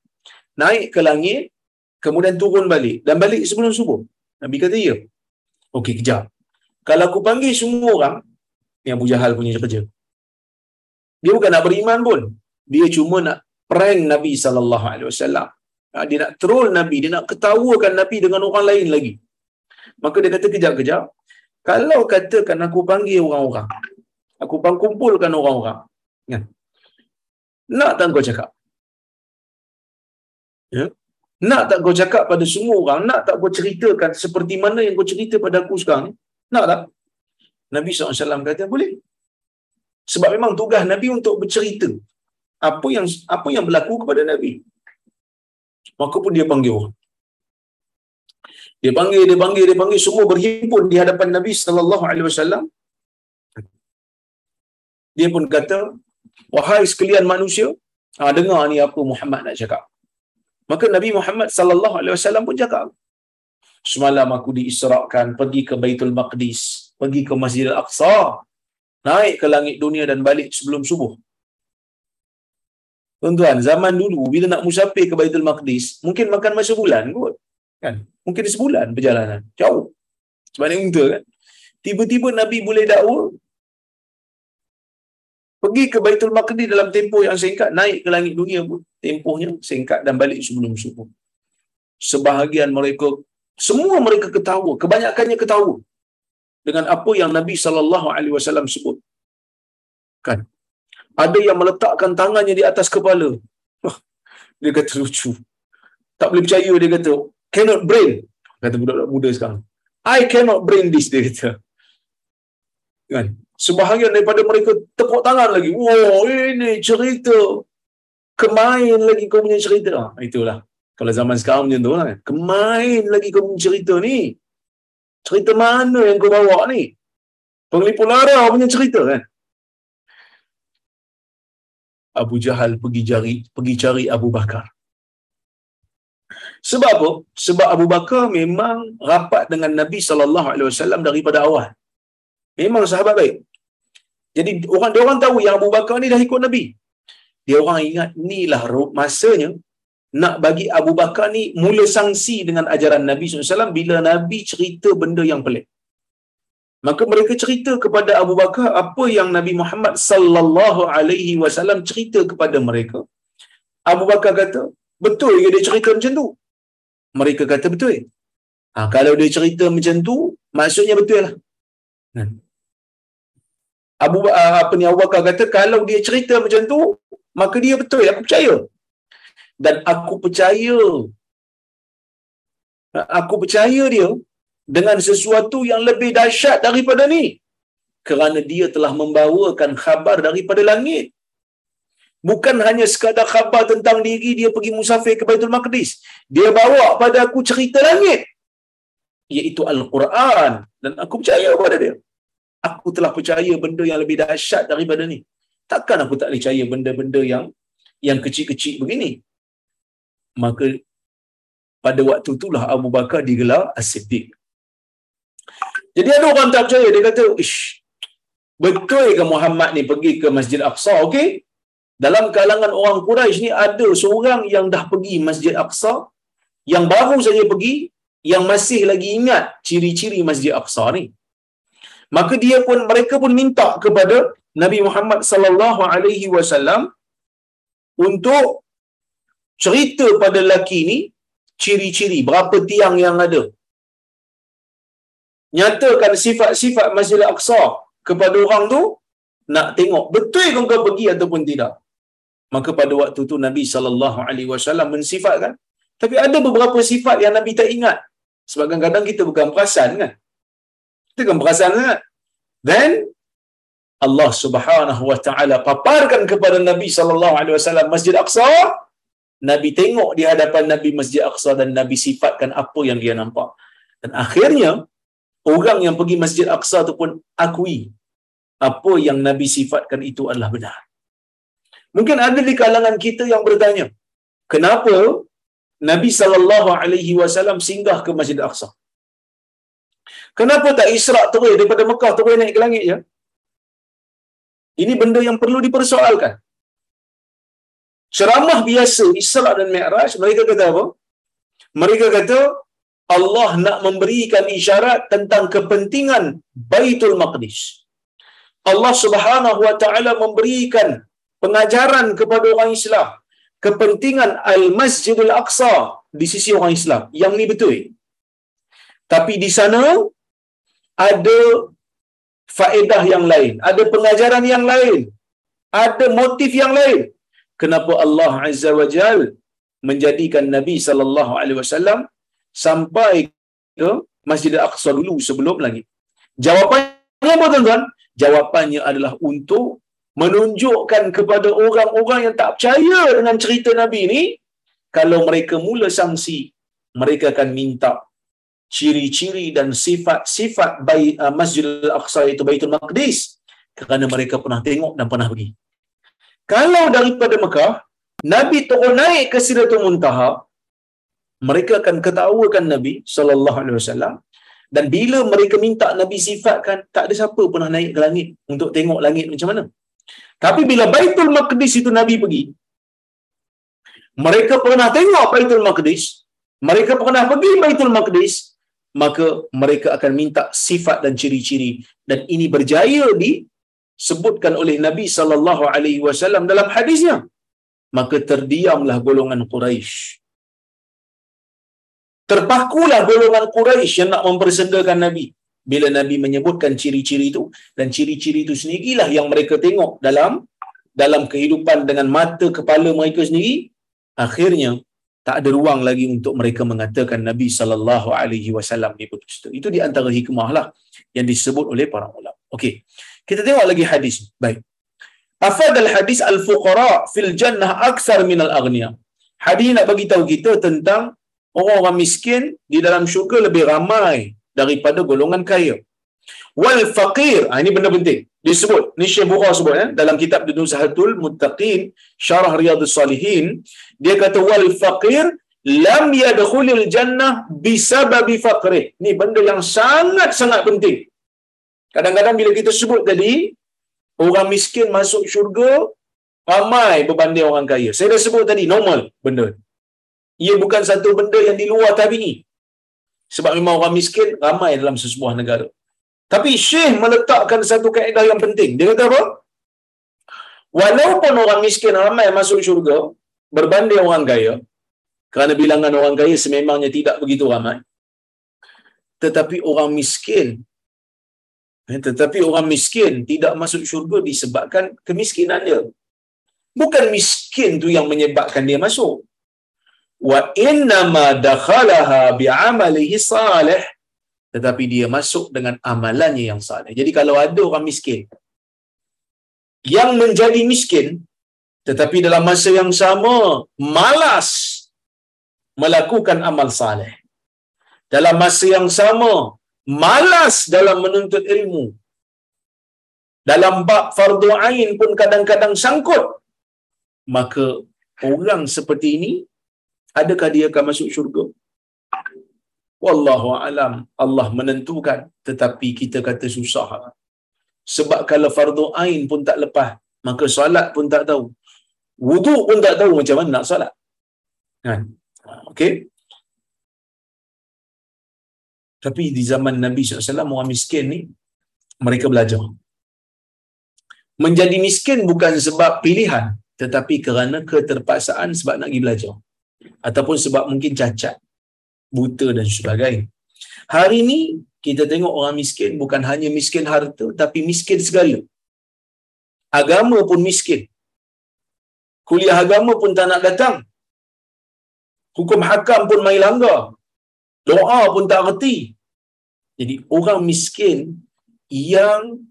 naik ke langit, kemudian turun balik. Dan balik sebelum subuh. Nabi kata, ya. Okey, kejap. Kalau aku panggil semua orang, yang Abu Jahal punya kerja. Dia bukan nak beriman pun. Dia cuma nak prank Nabi sallallahu alaihi wasallam. Ha, dia nak troll Nabi, dia nak ketawakan Nabi dengan orang lain lagi. Maka dia kata kejap-kejap, kalau katakan aku panggil orang-orang, aku kumpulkan orang-orang. Ya. Nak tak kau cakap? Ya. Nak tak kau cakap pada semua orang? Nak tak kau ceritakan seperti mana yang kau cerita pada aku sekarang? Nak tak? Nabi SAW kata, boleh. Sebab memang tugas Nabi untuk bercerita apa yang apa yang berlaku kepada Nabi. Maka pun dia panggil orang. Dia panggil, dia panggil, dia panggil semua berhimpun di hadapan Nabi sallallahu alaihi wasallam. Dia pun kata, "Wahai sekalian manusia, ha, dengar ni apa Muhammad nak cakap." Maka Nabi Muhammad sallallahu alaihi wasallam pun cakap, "Semalam aku diisrakan pergi ke Baitul Maqdis, pergi ke Masjidil Aqsa, naik ke langit dunia dan balik sebelum subuh. Tuan-tuan, zaman dulu bila nak musafir ke Baitul Maqdis, mungkin makan masa bulan kot. Kan? Mungkin sebulan perjalanan. Jauh. Sebab ni unta kan. Tiba-tiba Nabi boleh dakwa pergi ke Baitul Maqdis dalam tempoh yang singkat, naik ke langit dunia pun tempohnya singkat dan balik sebelum subuh. Sebahagian mereka semua mereka ketawa, kebanyakannya ketawa dengan apa yang Nabi sallallahu alaihi wasallam sebut. Kan? Ada yang meletakkan tangannya di atas kepala. Dia kata lucu. Tak boleh percaya dia kata, cannot brain. Kata budak-budak muda sekarang. I cannot brain this dia kata. Kan? Sebahagian daripada mereka tepuk tangan lagi. Wow, ini cerita. Kemain lagi kau punya cerita. Ah, itulah. Kalau zaman sekarang macam tu lah. Kemain lagi kau punya cerita ni cerita mana yang kau bawa ni? Penglipu lara punya cerita kan? Abu Jahal pergi cari pergi cari Abu Bakar. Sebab apa? Sebab Abu Bakar memang rapat dengan Nabi sallallahu alaihi wasallam daripada awal. Memang sahabat baik. Jadi orang dia orang tahu yang Abu Bakar ni dah ikut Nabi. Dia orang ingat inilah masanya nak bagi Abu Bakar ni mula sangsi dengan ajaran Nabi SAW bila Nabi cerita benda yang pelik. Maka mereka cerita kepada Abu Bakar apa yang Nabi Muhammad sallallahu alaihi wasallam cerita kepada mereka. Abu Bakar kata, betul ke dia cerita macam tu? Mereka kata betul. Ha, kalau dia cerita macam tu, maksudnya betul lah. Hmm. Abu apa ni Abu Bakar kata kalau dia cerita macam tu, maka dia betul, aku percaya dan aku percaya aku percaya dia dengan sesuatu yang lebih dahsyat daripada ni kerana dia telah membawakan khabar daripada langit. Bukan hanya sekadar khabar tentang diri dia pergi musafir ke Baitul Maqdis. Dia bawa pada aku cerita langit. Iaitu Al-Quran. Dan aku percaya kepada dia. Aku telah percaya benda yang lebih dahsyat daripada ni. Takkan aku tak percaya benda-benda yang yang kecil-kecil begini. Maka pada waktu itulah Abu Bakar digelar As-Siddiq. Jadi ada orang tak percaya. Dia kata, Ish, betul ke Muhammad ni pergi ke Masjid Aqsa? Okey. Dalam kalangan orang Quraisy ni ada seorang yang dah pergi Masjid Aqsa, yang baru saja pergi, yang masih lagi ingat ciri-ciri Masjid Aqsa ni. Maka dia pun mereka pun minta kepada Nabi Muhammad sallallahu alaihi wasallam untuk cerita pada lelaki ni ciri-ciri berapa tiang yang ada? Nyatakan sifat-sifat Masjid Al-Aqsa kepada orang tu nak tengok betul ke kau pergi ataupun tidak. Maka pada waktu tu Nabi sallallahu alaihi wasallam mensifatkan tapi ada beberapa sifat yang Nabi tak ingat. Sebab kadang-kadang kita bukan perasan kan? Kita kan perasan kan then Allah Subhanahu wa taala paparkan kepada Nabi sallallahu alaihi wasallam Masjid Aqsa Nabi tengok di hadapan Nabi Masjid Aqsa dan Nabi sifatkan apa yang dia nampak dan akhirnya orang yang pergi Masjid Aqsa tu pun akui apa yang Nabi sifatkan itu adalah benar. Mungkin ada di kalangan kita yang bertanya, kenapa Nabi sallallahu alaihi wasallam singgah ke Masjid Aqsa? Kenapa tak Isra' terus daripada Mekah terus naik ke langit ya? Ini benda yang perlu dipersoalkan. Ceramah biasa Isra' dan Mi'raj, mereka kata apa? Mereka kata Allah nak memberikan isyarat tentang kepentingan Baitul Maqdis. Allah Subhanahu wa taala memberikan pengajaran kepada orang Islam kepentingan Al-Masjidil Aqsa di sisi orang Islam. Yang ni betul. Tapi di sana ada faedah yang lain, ada pengajaran yang lain, ada motif yang lain. Kenapa Allah Azza wa Jal menjadikan Nabi sallallahu alaihi wasallam sampai ke Masjid Al-Aqsa dulu sebelum lagi. Jawapannya apa tuan-tuan? Jawapannya adalah untuk menunjukkan kepada orang-orang yang tak percaya dengan cerita Nabi ni, kalau mereka mula sangsi, mereka akan minta ciri-ciri dan sifat-sifat uh, Masjid Al-Aqsa itu Baitul Maqdis kerana mereka pernah tengok dan pernah pergi. Kalau daripada Mekah, Nabi turun naik ke Sidratul Muntaha, mereka akan ketawakan Nabi sallallahu alaihi wasallam. Dan bila mereka minta Nabi sifatkan tak ada siapa pernah naik ke langit untuk tengok langit macam mana. Tapi bila Baitul Maqdis itu Nabi pergi mereka pernah tengok Baitul Maqdis mereka pernah pergi Baitul Maqdis maka mereka akan minta sifat dan ciri-ciri. Dan ini berjaya disebutkan oleh Nabi sallallahu alaihi wasallam dalam hadisnya maka terdiamlah golongan Quraisy Terpakulah golongan Quraisy yang nak mempersendakan Nabi. Bila Nabi menyebutkan ciri-ciri itu dan ciri-ciri itu sendirilah yang mereka tengok dalam dalam kehidupan dengan mata kepala mereka sendiri, akhirnya tak ada ruang lagi untuk mereka mengatakan Nabi sallallahu alaihi wasallam berdusta. Itu di antara hikmah lah yang disebut oleh para ulama. Okey. Kita tengok lagi hadis. Baik. Afad al-hadis al-fuqara fil jannah aksar min al-aghniya. Hadis nak bagi tahu kita tentang orang-orang miskin di dalam syurga lebih ramai daripada golongan kaya. Wal faqir, ha, ini benda penting. Disebut, ni Syekh Bukhari sebut eh, dalam kitab Nuzhatul Muttaqin, Syarah Riyadhus Salihin, dia kata wal faqir lam yadkhulil jannah bisababi faqrih. Ni benda yang sangat-sangat penting. Kadang-kadang bila kita sebut tadi, orang miskin masuk syurga ramai berbanding orang kaya. Saya dah sebut tadi normal benda ia bukan satu benda yang di luar tabi'i. Sebab memang orang miskin ramai dalam sesebuah negara. Tapi Syekh meletakkan satu kaedah yang penting. Dia kata apa? Walaupun orang miskin ramai masuk syurga, berbanding orang kaya, kerana bilangan orang kaya sememangnya tidak begitu ramai, tetapi orang miskin tetapi orang miskin tidak masuk syurga disebabkan kemiskinan dia. Bukan miskin tu yang menyebabkan dia masuk wa inna ma dakhalaha bi'amalihi salih tetapi dia masuk dengan amalannya yang saleh. Jadi kalau ada orang miskin yang menjadi miskin tetapi dalam masa yang sama malas melakukan amal saleh. Dalam masa yang sama malas dalam menuntut ilmu. Dalam bab fardu ain pun kadang-kadang sangkut. Maka orang seperti ini adakah dia akan masuk syurga? Wallahu alam Allah menentukan tetapi kita kata susah. Sebab kalau fardu ain pun tak lepas, maka solat pun tak tahu. Wudu pun tak tahu macam mana nak solat. Kan? Okey. Tapi di zaman Nabi SAW, orang miskin ni, mereka belajar. Menjadi miskin bukan sebab pilihan, tetapi kerana keterpaksaan sebab nak pergi belajar. Ataupun sebab mungkin cacat, buta dan sebagainya. Hari ini, kita tengok orang miskin bukan hanya miskin harta, tapi miskin segala. Agama pun miskin. Kuliah agama pun tak nak datang. Hukum hakam pun main langgar. Doa pun tak reti. Jadi orang miskin yang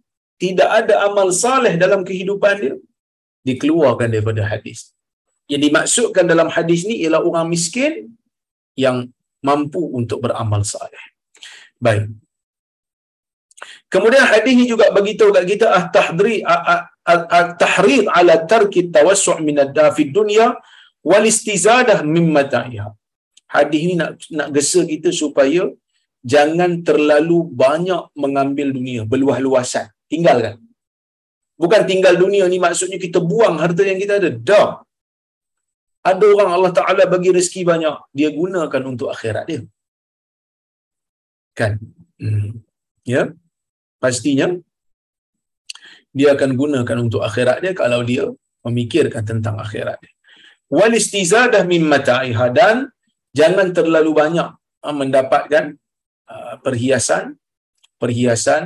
tidak ada amal saleh dalam kehidupan dia dikeluarkan daripada hadis. Yang dimaksudkan dalam hadis ni ialah orang miskin yang mampu untuk beramal saleh. Baik. Kemudian hadis ni juga bagi tahu kat kita ah tahdri at-tahrid ala tarki tawassu' min ad-dafi dunya wal istizadah min mata'iha. Hadis ni nak nak gesa kita supaya jangan terlalu banyak mengambil dunia, berluas-luasan. Tinggalkan. Bukan tinggal dunia ni maksudnya kita buang harta yang kita ada. Dah. Ada orang Allah Ta'ala bagi rezeki banyak. Dia gunakan untuk akhirat dia. Kan? Hmm. Ya? Pastinya dia akan gunakan untuk akhirat dia kalau dia memikirkan tentang akhirat dia. Wal istizadah min mata'iha dan jangan terlalu banyak ah, mendapatkan uh, perhiasan perhiasan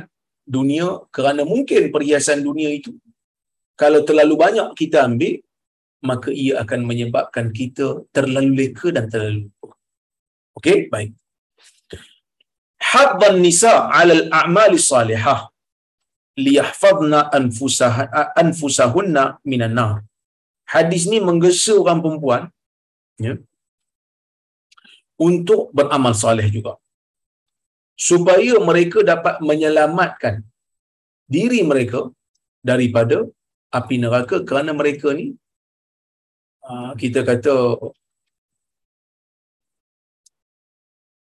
dunia kerana mungkin perhiasan dunia itu kalau terlalu banyak kita ambil maka ia akan menyebabkan kita terlalu leka dan terlalu. Okey, baik. Haddan nisa 'ala al-a'mal salihah liyahfazna anfusah anfusahunna minan nar. Hadis ni menggesa orang perempuan ya untuk beramal soleh juga. Supaya mereka dapat menyelamatkan diri mereka daripada api neraka. Kerana mereka ni ah, kita kata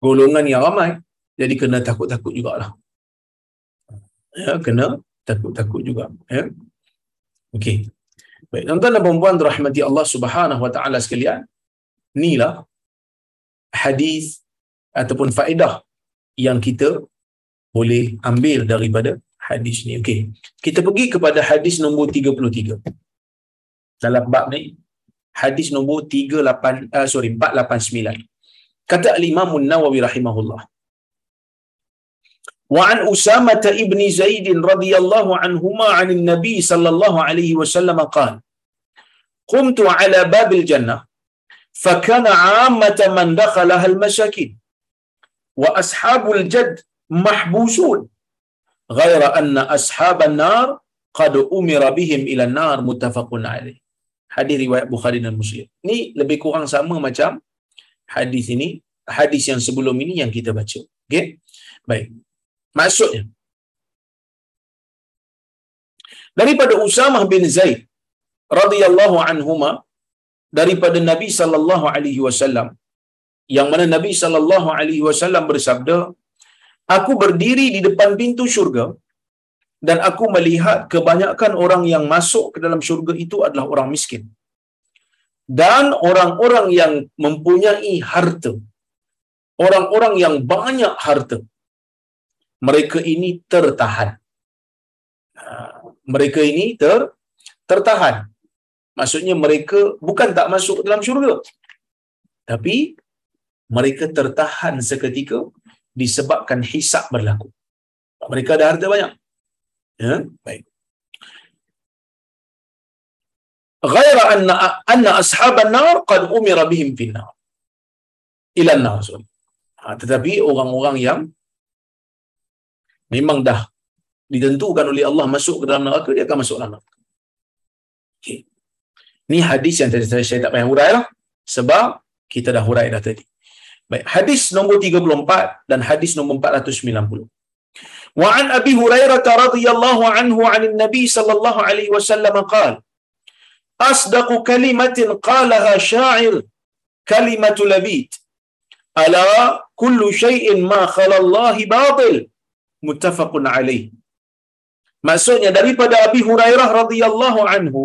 golongan yang ramai. Jadi kena takut-takut jugalah. Ya kena takut-takut juga ya. Okey. Baik tuan-tuan dan puan-puan rahmati Allah Subhanahu wa taala sekalian. Inilah hadis ataupun faedah yang kita boleh ambil daripada hadis ni. Okey. Kita pergi kepada hadis nombor 33. Dalam bab ni hadis nombor 38 uh, sorry 489. Kata al-Imam An-Nawawi rahimahullah. Wa an Usamah ibn Zaid radhiyallahu anhuma 'an an-nabi sallallahu alaihi wasallam qala قمت على باب الجنة فكان عامة al-masakin wa ashabul jadd mahbusun غير أن أصحاب النار qad umira bihim إلى النار muttafaqun عليه hadis riwayat Bukhari dan Muslim. Ni lebih kurang sama macam hadis ini, hadis yang sebelum ini yang kita baca. Okey. Baik. Maksudnya daripada Usamah bin Zaid radhiyallahu anhuma daripada Nabi sallallahu alaihi wasallam. Yang mana Nabi sallallahu alaihi wasallam bersabda aku berdiri di depan pintu syurga dan aku melihat kebanyakan orang yang masuk ke dalam syurga itu adalah orang miskin. Dan orang-orang yang mempunyai harta orang-orang yang banyak harta mereka ini tertahan. Ha, mereka ini ter tertahan maksudnya mereka bukan tak masuk dalam syurga. Tapi mereka tertahan seketika disebabkan hisap berlaku. Mereka ada harta banyak. Ya baik. Ghaira anna anna ashaban nar qad umira bihim fi nar. Ila nar ha, tetapi orang-orang yang memang dah ditentukan oleh Allah masuk ke dalam neraka dia akan masuk dalam neraka. Okay. Ni hadis yang tadi saya tak payah hurai lah. Sebab kita dah hurai dah tadi. Baik, hadis nombor 34 dan hadis nombor 490. Wa an Abi Hurairah radhiyallahu anhu 'anil Nabi sallallahu alaihi wasallam qala Asdaqu kalimatin qalaha sya'ir kalimatu labid ala kullu shay'in ma khala Allah batil muttafaqun alaih Maksudnya daripada Abi Hurairah radhiyallahu anhu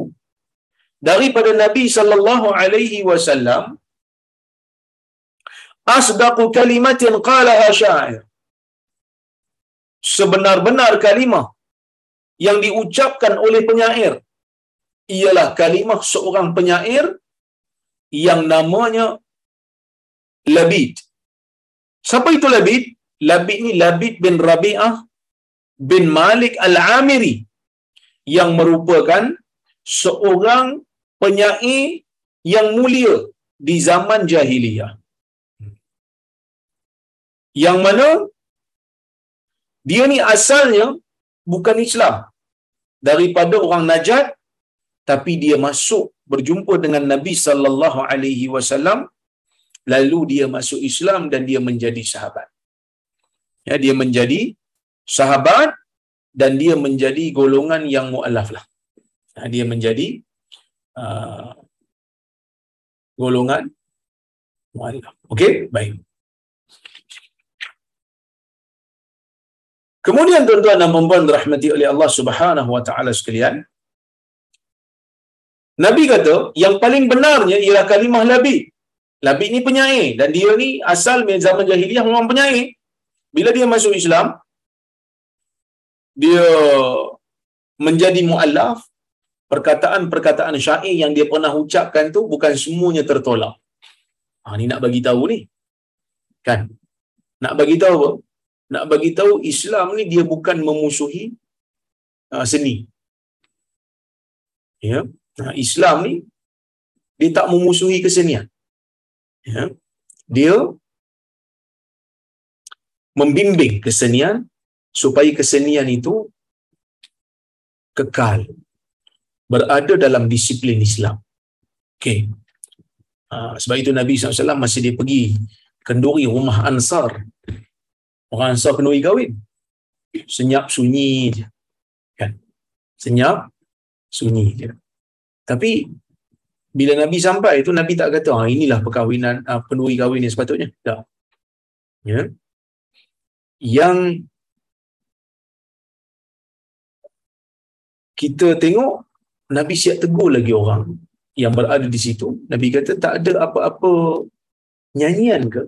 daripada Nabi sallallahu alaihi wasallam asdaqu kalimatin qalaha sya'ir sebenar-benar kalimah yang diucapkan oleh penyair ialah kalimah seorang penyair yang namanya Labid. Siapa itu Labid? Labid ni Labid bin Rabi'ah bin Malik Al-Amiri yang merupakan seorang penyair yang mulia di zaman jahiliyah. Yang mana dia ni asalnya bukan Islam. Daripada orang Najat tapi dia masuk berjumpa dengan Nabi sallallahu alaihi wasallam lalu dia masuk Islam dan dia menjadi sahabat. Ya, dia menjadi sahabat dan dia menjadi golongan yang mualaf lah. Ya, dia menjadi uh, golongan mualaf. Okey, baik. Kemudian tuan-tuan dan puan rahmati oleh Allah Subhanahu wa taala sekalian, Nabi kata yang paling benarnya ialah kalimah Nabi. Nabi ni penyair dan dia ni asal zaman jahiliah memang penyair. Bila dia masuk Islam, dia menjadi muallaf perkataan-perkataan syair yang dia pernah ucapkan tu bukan semuanya tertolak. Ha ni nak bagi tahu ni. Kan? Nak bagi tahu apa? Nak bagi tahu Islam ni dia bukan memusuhi uh, seni. Ya. Nah, Islam ni dia tak memusuhi kesenian. Ya. Dia membimbing kesenian supaya kesenian itu kekal berada dalam disiplin Islam. Okey. Uh, sebab itu Nabi SAW masih dia pergi kenduri rumah Ansar. Orang Ansar kenduri kahwin. Senyap sunyi je. Kan? Senyap sunyi je. Tapi bila Nabi sampai itu Nabi tak kata ah inilah perkahwinan uh, penduri kahwin yang sepatutnya. Tak. Ya. Yang kita tengok Nabi siap tegur lagi orang yang berada di situ. Nabi kata tak ada apa-apa nyanyian ke?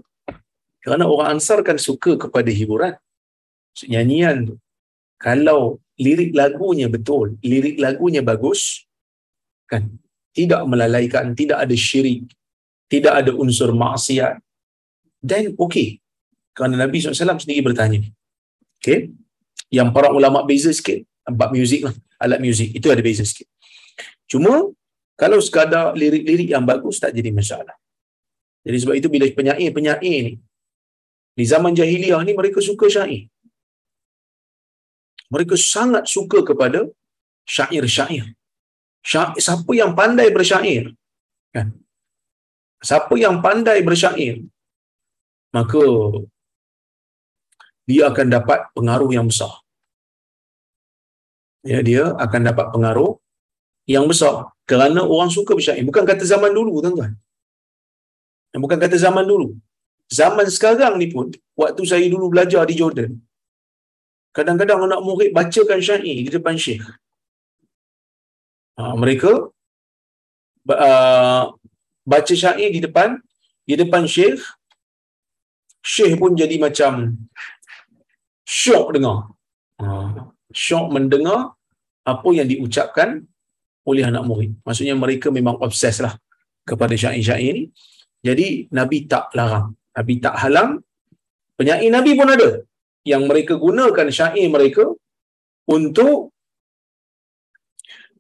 Kerana orang Ansar kan suka kepada hiburan. Nyanyian tu. Kalau lirik lagunya betul, lirik lagunya bagus, kan tidak melalaikan, tidak ada syirik, tidak ada unsur maksiat, then okey. Kerana Nabi SAW sendiri bertanya. Okay. Yang para ulama beza sikit, bab muzik lah, alat muzik, itu ada beza sikit. Cuma, kalau sekadar lirik-lirik yang bagus, tak jadi masalah. Jadi sebab itu bila penyair-penyair ni, di zaman jahiliah ni mereka suka syair. Mereka sangat suka kepada syair-syair syair, siapa yang pandai bersyair kan siapa yang pandai bersyair maka dia akan dapat pengaruh yang besar ya dia akan dapat pengaruh yang besar. Kerana orang suka bersyair bukan kata zaman dulu tuan-tuan. Bukan kata zaman dulu. Zaman sekarang ni pun waktu saya dulu belajar di Jordan kadang-kadang anak murid bacakan syair di depan syekh. Ha, mereka uh, baca syair di depan di depan syekh. Syekh pun jadi macam syok dengar. Uh, syok mendengar apa yang diucapkan oleh anak murid. Maksudnya mereka memang obses lah kepada syair-syair ni. Jadi Nabi tak larang. Nabi tak halang. Penyair Nabi pun ada yang mereka gunakan syair mereka untuk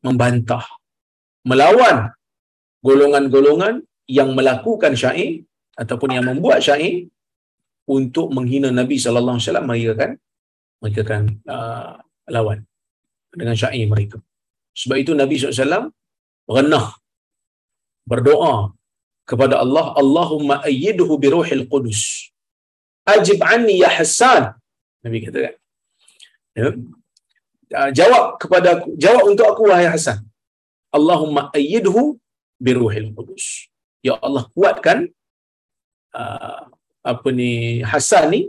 membantah melawan golongan-golongan yang melakukan syair ataupun yang membuat syair untuk menghina Nabi sallallahu alaihi wasallam. Mereka kan mereka akan uh, lawan dengan syair mereka. Sebab itu Nabi SAW renah berdoa kepada Allah, Allahumma ayyidhu bi ruhil qudus. Ajib anni ya Hassan. Nabi kata kan. Ya. Uh, jawab kepada aku, jawab untuk aku wahai Hasan. Allahumma ayyidhu bi ruhil qudus. Ya Allah kuatkan uh, apa ni Hasan ni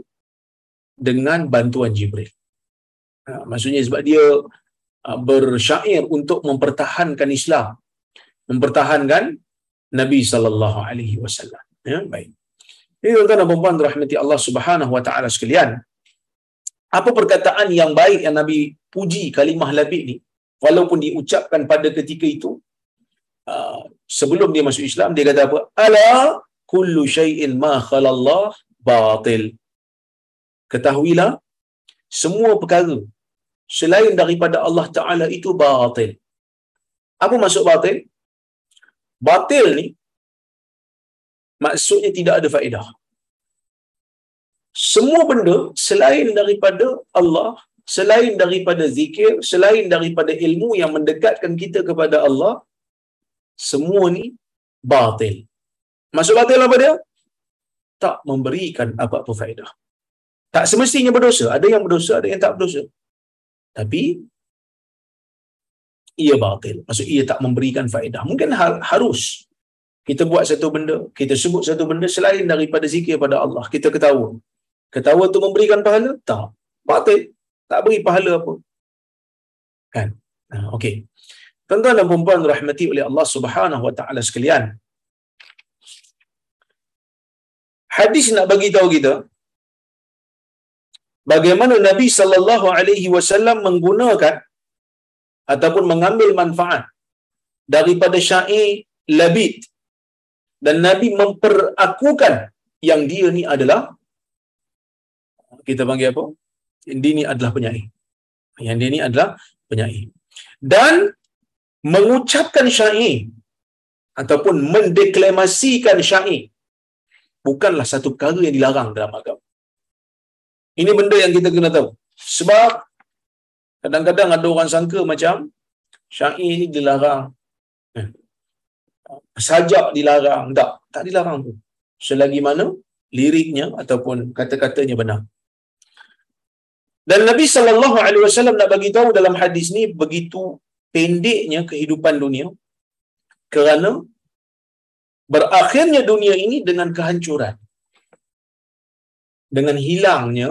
dengan bantuan Jibril. Uh, maksudnya sebab dia bersyair untuk mempertahankan Islam, mempertahankan Nabi sallallahu alaihi wasallam. Ya, baik. Ini tuan-tuan dan puan rahmati Allah Subhanahu wa taala sekalian. Apa perkataan yang baik yang Nabi puji kalimah labid ni walaupun diucapkan pada ketika itu uh, sebelum dia masuk Islam dia kata apa? Ala kullu syai'in ma khalallah batil. Ketahuilah semua perkara selain daripada Allah Taala itu batil. Apa maksud batil? Batil ni maksudnya tidak ada faedah. Semua benda selain daripada Allah, selain daripada zikir, selain daripada ilmu yang mendekatkan kita kepada Allah, semua ni batil. Maksud batil apa dia? Tak memberikan apa-apa faedah. Tak semestinya berdosa. Ada yang berdosa, ada yang tak berdosa. Tapi, ia batil. Maksud ia tak memberikan faedah. Mungkin harus kita buat satu benda, kita sebut satu benda selain daripada zikir pada Allah. Kita ketawa. Ketawa tu memberikan pahala? Tak. Batil. Tak beri pahala apa. Kan? Ha, Okey. Tuan-tuan dan puan rahmati oleh Allah Subhanahu Wa Taala sekalian. Hadis nak bagi tahu kita bagaimana Nabi sallallahu alaihi wasallam menggunakan ataupun mengambil manfaat daripada syair labid dan Nabi memperakukan yang dia ni adalah kita panggil apa? Yang dia ni adalah penyair. Yang dia ni adalah penyair. Dan mengucapkan syair ataupun mendeklamasikan syair bukanlah satu perkara yang dilarang dalam agama. Ini benda yang kita kena tahu. Sebab kadang-kadang ada orang sangka macam syair ni dilarang. Eh, sajak dilarang. Tak, tak dilarang tu. Selagi mana liriknya ataupun kata-katanya benar. Dan Nabi sallallahu alaihi wasallam nak bagi tahu dalam hadis ni begitu pendeknya kehidupan dunia kerana berakhirnya dunia ini dengan kehancuran dengan hilangnya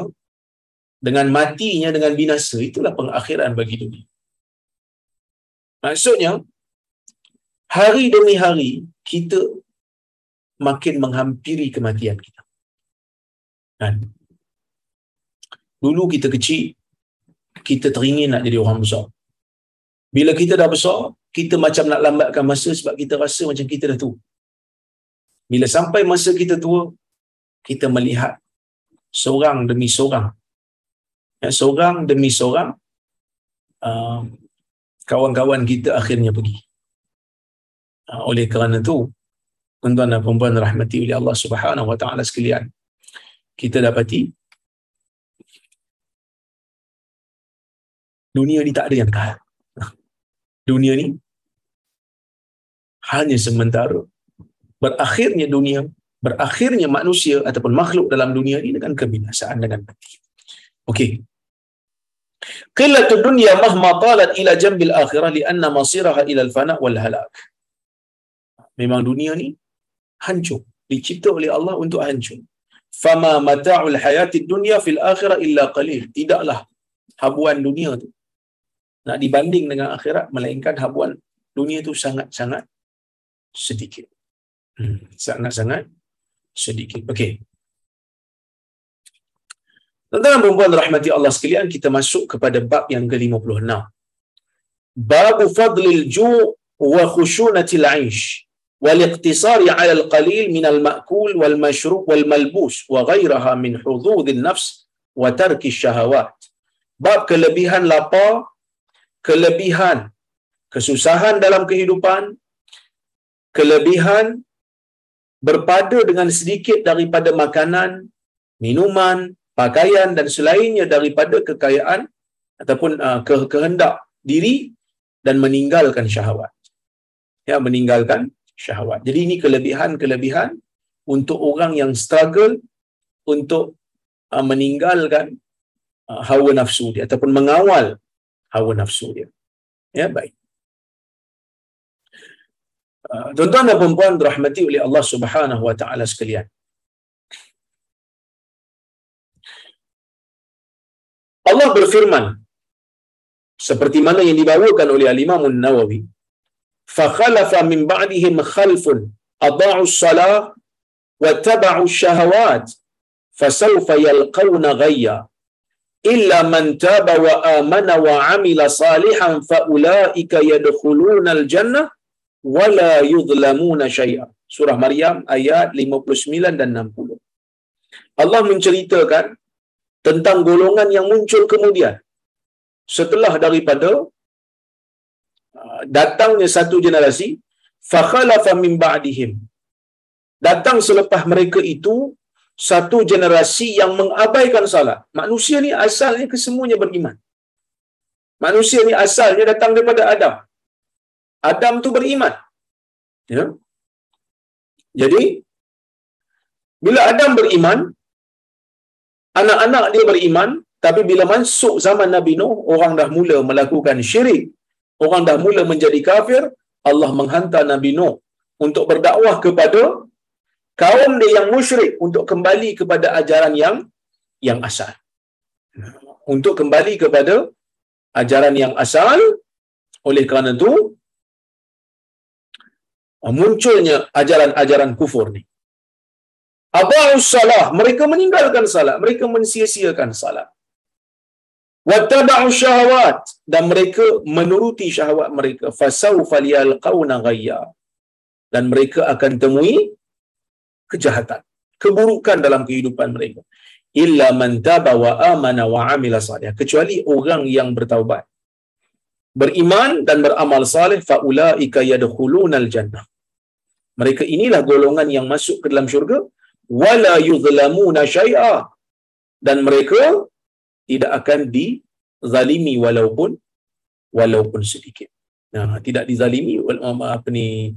dengan matinya dengan binasa itulah pengakhiran bagi dunia. Maksudnya hari demi hari kita makin menghampiri kematian kita. Kan? Dulu kita kecil kita teringin nak jadi orang besar. Bila kita dah besar kita macam nak lambatkan masa sebab kita rasa macam kita dah tua. Bila sampai masa kita tua, kita melihat seorang demi seorang. Ya, seorang demi seorang, uh, kawan-kawan kita akhirnya pergi. Uh, oleh kerana itu, tuan-tuan dan perempuan rahmati oleh Allah Subhanahu wa taala sekalian. Kita dapati dunia ni tak ada yang kekal. Dunia ni hanya sementara berakhirnya dunia, berakhirnya manusia ataupun makhluk dalam dunia ini dengan kebinasaan dengan mati. Okey. Qillatu dunya mahma talat ila jambil akhirah lianna masiraha ila al-fana wal halak. Memang dunia ni hancur, dicipta oleh Allah untuk hancur. Fama mata'ul hayati dunya fil akhirah illa qalil. Tidaklah habuan dunia tu nak dibanding dengan akhirat melainkan habuan dunia tu sangat-sangat sedikit. Hmm, sangat-sangat sedikit. Okey. Tuan-tuan dan puan rahmati Allah sekalian, kita masuk kepada bab yang ke-56. Bab fadlil ju' wa khusyunatil 'aish wal iqtisari 'ala al-qalil min al-ma'kul wal mashrub wal malbus wa ghayraha min hududin nafs wa tarki syahawat. Bab kelebihan lapar, kelebihan kesusahan dalam kehidupan, kelebihan berpada dengan sedikit daripada makanan, minuman, pakaian dan selainnya daripada kekayaan ataupun uh, ke- kehendak diri dan meninggalkan syahwat. Ya, meninggalkan syahwat. Jadi ini kelebihan-kelebihan untuk orang yang struggle untuk uh, meninggalkan uh, hawa nafsu dia ataupun mengawal hawa nafsu dia. Ya, baik. Uh, tuan-tuan dan puan-puan dirahmati oleh Allah Subhanahu wa taala sekalian. Allah berfirman seperti mana yang dibawakan oleh Al-Imam An-Nawawi fa khalafa min ba'dihim khalfun adha'u as-salah wa taba'u ash-shahawat fasawfa yalqawna ghayya illa man taba wa amana wa 'amila salihan fa ulaika yadkhuluna al-jannah wa la yudhlamuna syai'a. Surah maryam ayat 59 dan 60 Allah menceritakan tentang golongan yang muncul kemudian. Setelah daripada uh, datangnya satu generasi fakhalafa min ba'dihim. Datang selepas mereka itu satu generasi yang mengabaikan salat. Manusia ni asalnya kesemuanya beriman. Manusia ni asalnya datang daripada Adam Adam tu beriman. Ya. Jadi bila Adam beriman anak-anak dia beriman tapi bila masuk zaman Nabi Nuh orang dah mula melakukan syirik. Orang dah mula menjadi kafir Allah menghantar Nabi Nuh untuk berdakwah kepada kaum dia yang musyrik untuk kembali kepada ajaran yang yang asal. Untuk kembali kepada ajaran yang asal. Oleh kerana itu munculnya ajaran-ajaran kufur ni Aba'us salah, mereka meninggalkan salat, mereka mensia-siakan salat. Wattaba'u syahawat dan mereka menuruti syahwat mereka. Fasawfa liyalqawna ghayya. Dan mereka akan temui kejahatan, keburukan dalam kehidupan mereka. Illa man taba wa amana wa amila salih. Kecuali orang yang bertaubat. Beriman dan beramal salih faulaika yadkhulunal jannah. Mereka inilah golongan yang masuk ke dalam syurga wala yuzlamuna syai'a dan mereka tidak akan dizalimi walaupun walaupun sedikit. Nah, tidak dizalimi apa ni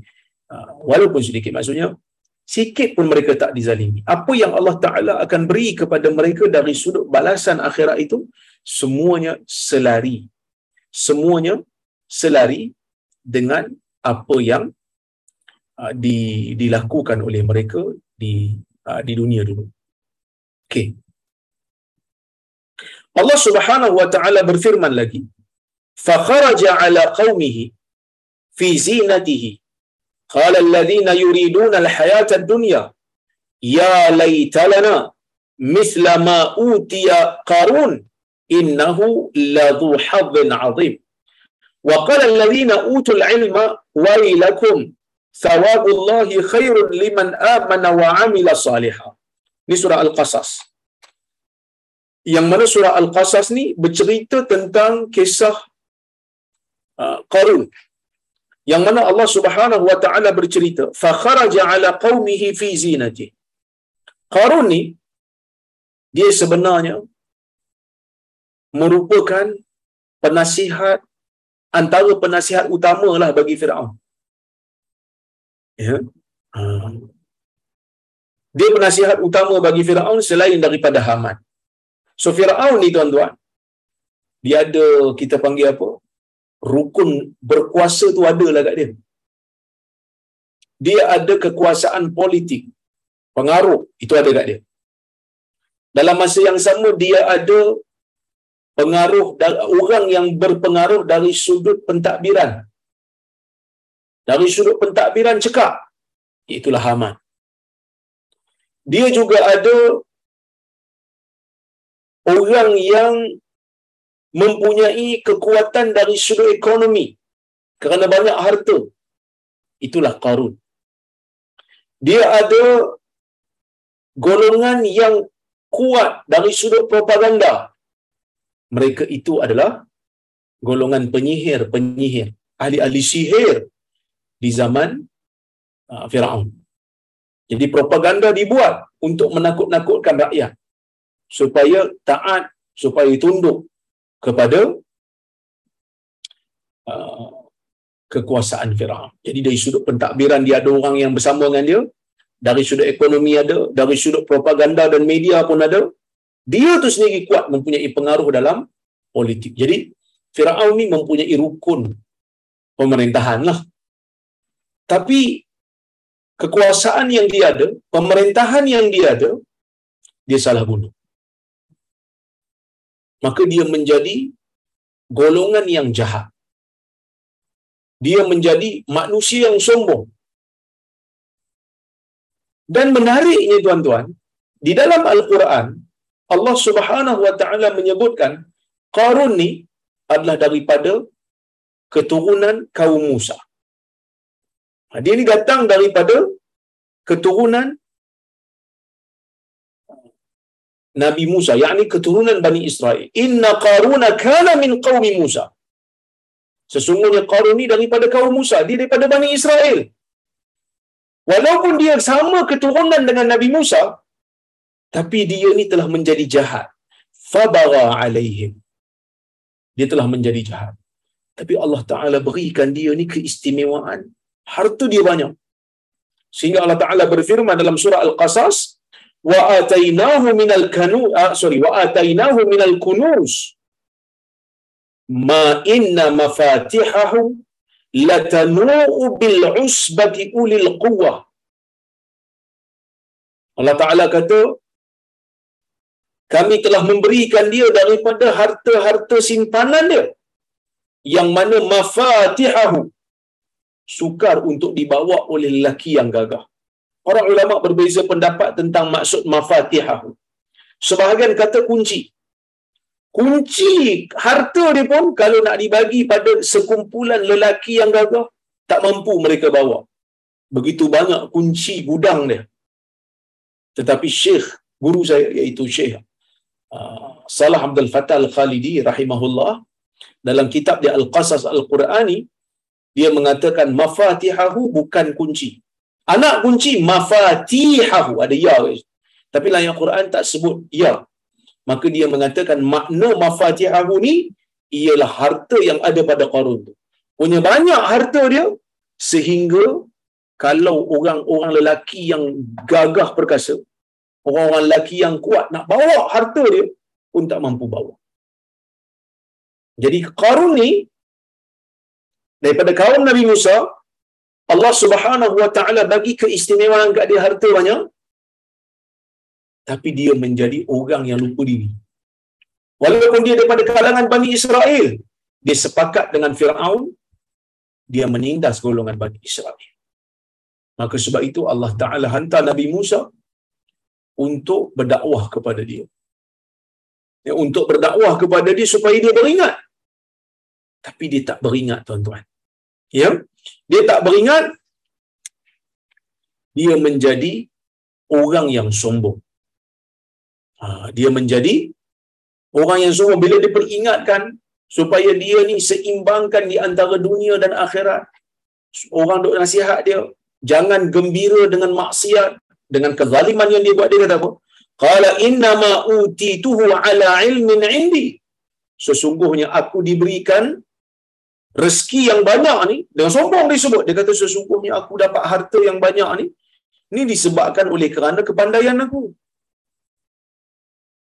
ah, walaupun sedikit maksudnya sikit pun mereka tak dizalimi. Apa yang Allah Taala akan beri kepada mereka dari sudut balasan akhirat itu semuanya selari. Semuanya selari dengan apa yang uh, di, dilakukan oleh mereka di uh, di dunia dulu. Okey. Allah Subhanahu wa taala berfirman lagi, "Fa kharaja ala qaumihi fi zinatihi qala alladhina yuriduna al-hayata ad-dunya ya laytalana mithla ma utiya qarun innahu ladhu hadhin 'azim." وقال الذين أوتوا العلم ويلكم thawabullahi khairun liman amana wa amila salihah. Ini surah Al-Qasas. Yang mana surah Al-Qasas ni bercerita tentang kisah uh, Qarun. Yang mana Allah Subhanahu wa taala bercerita, fa kharaja ala qaumihi fi zinati. Qarun ni dia sebenarnya merupakan penasihat antara penasihat utamalah bagi Firaun ya. Uh, dia penasihat utama bagi Firaun selain daripada Haman. So Firaun ni tuan-tuan dia ada kita panggil apa? Rukun berkuasa tu ada lah kat dia. Dia ada kekuasaan politik pengaruh itu ada kat dia. Dalam masa yang sama dia ada pengaruh orang yang berpengaruh dari sudut pentadbiran dari sudut pentadbiran cekak itulah Haman. Dia juga ada orang yang mempunyai kekuatan dari sudut ekonomi kerana banyak harta. Itulah Qarun. Dia ada golongan yang kuat dari sudut propaganda. Mereka itu adalah golongan penyihir-penyihir ahli-ahli sihir di zaman uh, Firaun. Jadi propaganda dibuat untuk menakut-nakutkan rakyat. supaya taat supaya tunduk kepada uh, kekuasaan Firaun. Jadi dari sudut pentadbiran dia ada orang yang bersama dengan dia, dari sudut ekonomi ada, dari sudut propaganda dan media pun ada. Dia tu sendiri kuat mempunyai pengaruh dalam politik. Jadi Firaun ni mempunyai rukun pemerintahan lah. Tapi kekuasaan yang dia ada, pemerintahan yang dia ada, dia salah guna. Maka dia menjadi golongan yang jahat. Dia menjadi manusia yang sombong. Dan menariknya tuan-tuan, di dalam Al-Quran, Allah Subhanahu wa taala menyebutkan Qarun ni adalah daripada keturunan kaum Musa. Ha, dia ni datang daripada keturunan Nabi Musa, yakni keturunan Bani Israel. Inna Qaruna kana min qaumi Musa. Sesungguhnya Qarun ni daripada kaum Musa, dia daripada Bani Israel. Walaupun dia sama keturunan dengan Nabi Musa, tapi dia ni telah menjadi jahat. Fabara alaihim. Dia telah menjadi jahat. Tapi Allah Ta'ala berikan dia ni keistimewaan. Harta dia banyak. Sehingga Allah Ta'ala berfirman dalam surah Al-Qasas, wa atainahu minal kanu ah, sorry wa atainahu minal kunuz ma inna mafatihahu latanu'u bil usbati ulil quwwah Allah Taala kata kami telah memberikan dia daripada harta-harta simpanan dia yang mana mafatihahu sukar untuk dibawa oleh lelaki yang gagah Orang ulama berbeza pendapat tentang maksud mafatihah. Sebahagian kata kunci. Kunci harta dia pun kalau nak dibagi pada sekumpulan lelaki yang gagah, tak mampu mereka bawa. Begitu banyak kunci gudang dia. Tetapi Syekh, guru saya iaitu Syekh uh, Salah Abdul Fattah Al-Khalidi rahimahullah dalam kitab dia Al-Qasas Al-Qurani dia mengatakan mafatihahu bukan kunci Anak kunci mafatihahu ada ya. Tapi yang Quran tak sebut ya. Maka dia mengatakan makna mafatihahu ni ialah harta yang ada pada Qarun tu. Punya banyak harta dia sehingga kalau orang-orang lelaki yang gagah perkasa, orang-orang lelaki yang kuat nak bawa harta dia pun tak mampu bawa. Jadi Qarun ni daripada kaum Nabi Musa Allah Subhanahu wa taala bagi keistimewaan kat dia harta banyak tapi dia menjadi orang yang lupa diri. Walaupun dia daripada kalangan Bani Israel, dia sepakat dengan Firaun, dia menindas golongan Bani Israel. Maka sebab itu Allah Taala hantar Nabi Musa untuk berdakwah kepada dia. Ya, untuk berdakwah kepada dia supaya dia beringat. Tapi dia tak beringat tuan-tuan. Ya, dia tak beringat dia menjadi orang yang sombong. Ha, dia menjadi orang yang sombong. Bila dia peringatkan supaya dia ni seimbangkan di antara dunia dan akhirat orang duk nasihat dia jangan gembira dengan maksiat dengan kezaliman yang dia buat. Dia kata apa? Qala inna ma utituhu ala ilmin indi. Sesungguhnya aku diberikan rezeki yang banyak ni dengan sombong dia sebut dia kata sesungguhnya aku dapat harta yang banyak ni ni disebabkan oleh kerana kepandaian aku.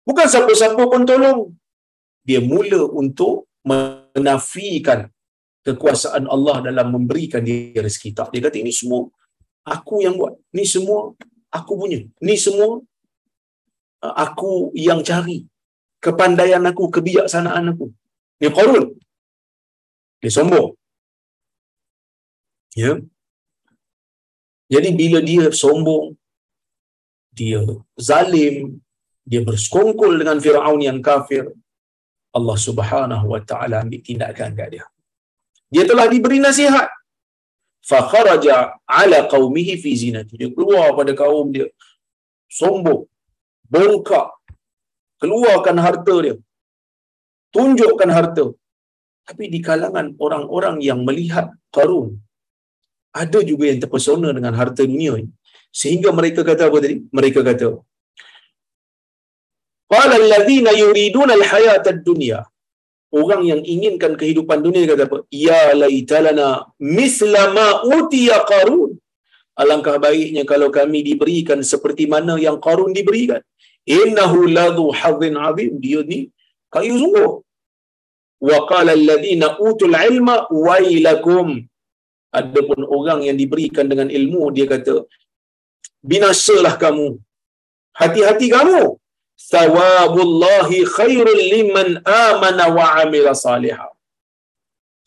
Bukan siapa-siapa pun tolong. Dia mula untuk menafikan kekuasaan Allah dalam memberikan dia rezeki. Tak dia kata ini semua aku yang buat. Ni semua aku punya. Ni semua uh, aku yang cari kepandaian aku kebijaksanaan aku. Ni Qarun dia sombong. Ya. Jadi bila dia sombong, dia zalim, dia bersekongkol dengan Firaun yang kafir, Allah Subhanahu wa taala ambil tindakan kat dia. Dia telah diberi nasihat. Fa kharaja ala qaumihi fi zinati. Dia keluar pada kaum dia. Sombong, bongkak, keluarkan harta dia. Tunjukkan harta. Tapi di kalangan orang-orang yang melihat Qarun, ada juga yang terpesona dengan harta dunia ini. Sehingga mereka kata apa tadi? Mereka kata, qala alladhina yuriduna alhayata ad-dunya. Orang yang inginkan kehidupan dunia kata apa? Ya laitalana misla ma utiya qarun. Alangkah baiknya kalau kami diberikan seperti mana yang qarun diberikan. Innahu ladhu hadzin azim. Dia ni kayu sungguh wa qala alladhina utul ilma wailakum. Adapun orang yang diberikan dengan ilmu dia kata binasalah kamu. Hati-hati kamu. Thawabullahi khairul liman amana wa amila salihah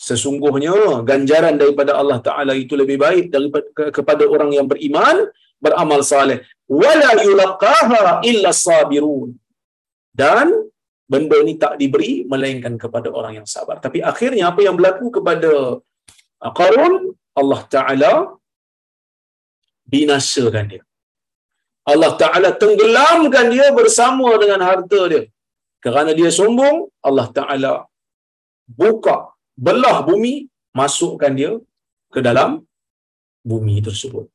sesungguhnya ganjaran daripada Allah taala itu lebih baik daripada kepada orang yang beriman beramal saleh. Wala yulqaha illa sabirun. Dan benda ini tak diberi melainkan kepada orang yang sabar tapi akhirnya apa yang berlaku kepada Qarun Allah taala binasakan dia Allah Ta'ala tenggelamkan dia bersama dengan harta dia. Kerana dia sombong, Allah Ta'ala buka, belah bumi, masukkan dia ke dalam bumi tersebut.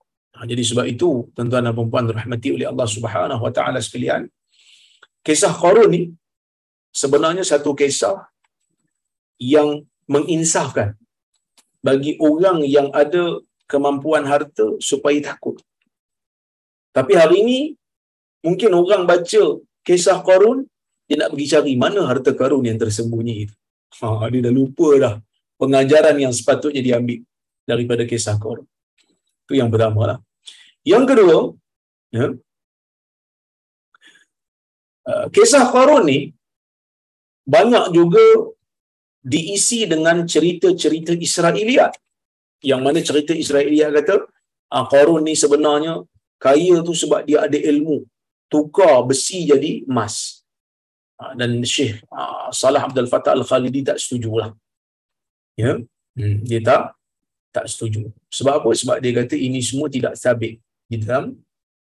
Jadi sebab itu, tuan-tuan dan perempuan rahmati oleh Allah Subhanahu Wa Ta'ala sekalian, kisah Qarun ni sebenarnya satu kisah yang menginsafkan bagi orang yang ada kemampuan harta supaya takut. Tapi hari ini mungkin orang baca kisah Qarun dia nak pergi cari mana harta Qarun yang tersembunyi itu. Ha, dia dah lupa dah pengajaran yang sepatutnya diambil daripada kisah Qarun. Itu yang pertama lah. Yang kedua, ya, uh, kisah Qarun ni banyak juga diisi dengan cerita-cerita Israeliat. Yang mana cerita Israeliat kata, uh, Qarun ni sebenarnya kaya tu sebab dia ada ilmu. Tukar besi jadi emas. Ha, dan Syekh ha, Salah Abdul Fattah Al-Khalidi tak setujulah. Ya? Hmm, dia tak tak setuju. Sebab apa? Sebab dia kata ini semua tidak sabit di dalam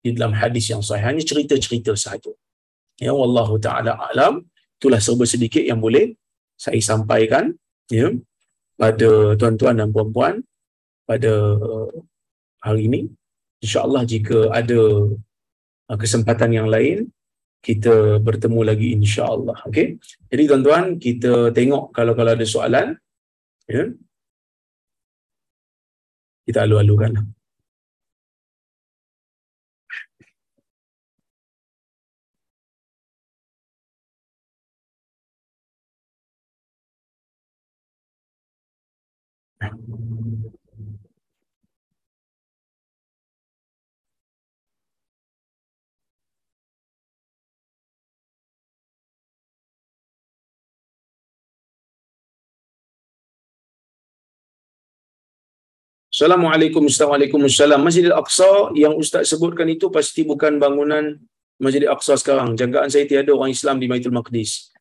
di dalam hadis yang sahih. Hanya cerita-cerita sahaja ya wallahu taala alam itulah serba sedikit yang boleh saya sampaikan ya pada tuan-tuan dan puan-puan pada uh, hari ini. Insyaallah jika ada uh, kesempatan yang lain kita bertemu lagi insyaallah okey? Jadi tuan-tuan kita tengok kalau kalau ada soalan ya. Kita alu-alukanlah Assalamualaikum Assalamualaikum Masjid Al-Aqsa yang Ustaz sebutkan itu pasti bukan bangunan Masjid Al-Aqsa sekarang. Jagaan saya tiada orang Islam di Baitul Maqdis.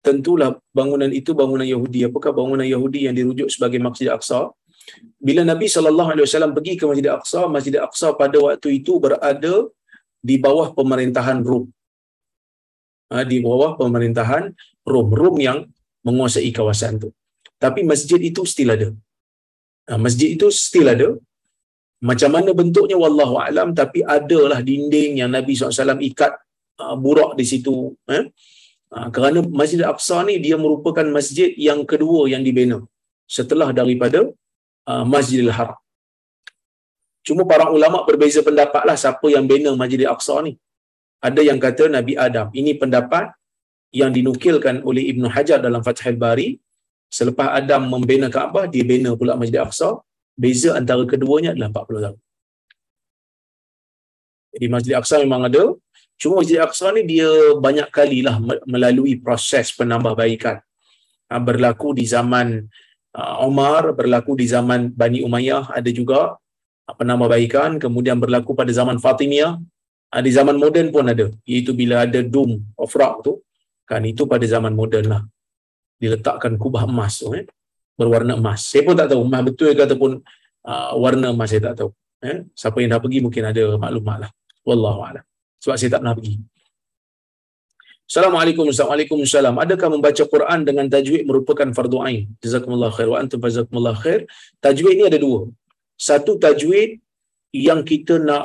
Tentulah bangunan itu bangunan Yahudi. Apakah bangunan Yahudi yang dirujuk sebagai Masjid Al-Aqsa? Bila Nabi SAW pergi ke Masjid Al-Aqsa, Masjid Al-Aqsa pada waktu itu berada di bawah pemerintahan Rom. Ha, di bawah pemerintahan Rom. Rom yang menguasai kawasan itu. Tapi masjid itu still ada. Ha, masjid itu still ada. Macam mana bentuknya wallahu alam tapi adalah dinding yang Nabi SAW ikat uh, burak di situ. Eh? Uh, kerana Masjid Al-Aqsa ni dia merupakan masjid yang kedua yang dibina setelah daripada uh, Masjidil Haram. Cuma para ulama berbeza pendapat lah siapa yang bina Masjid Al-Aqsa ni. Ada yang kata Nabi Adam. Ini pendapat yang dinukilkan oleh Ibn Hajar dalam Fathul Bari selepas Adam membina Kaabah dia bina pula Masjid Aqsa beza antara keduanya adalah 40 tahun jadi Masjid Aqsa memang ada cuma Masjid Aqsa ni dia banyak kalilah melalui proses penambahbaikan ha, berlaku di zaman uh, Umar berlaku di zaman Bani Umayyah ada juga uh, penambahbaikan kemudian berlaku pada zaman Fatimiyah di zaman moden pun ada iaitu bila ada Dome of Rock tu kan itu pada zaman moden lah diletakkan kubah emas tu eh berwarna emas. Saya pun tak tahu emas betul ke ataupun uh, warna emas saya tak tahu. Eh siapa yang dah pergi mungkin ada maklumat lah. Wallahu a'lam. Sebab saya tak pernah pergi. Assalamualaikum Assalamualaikum Adakah membaca Quran dengan tajwid merupakan fardu ain? Jazakumullah khair wa antum jazakumullah khair. Tajwid ni ada dua. Satu tajwid yang kita nak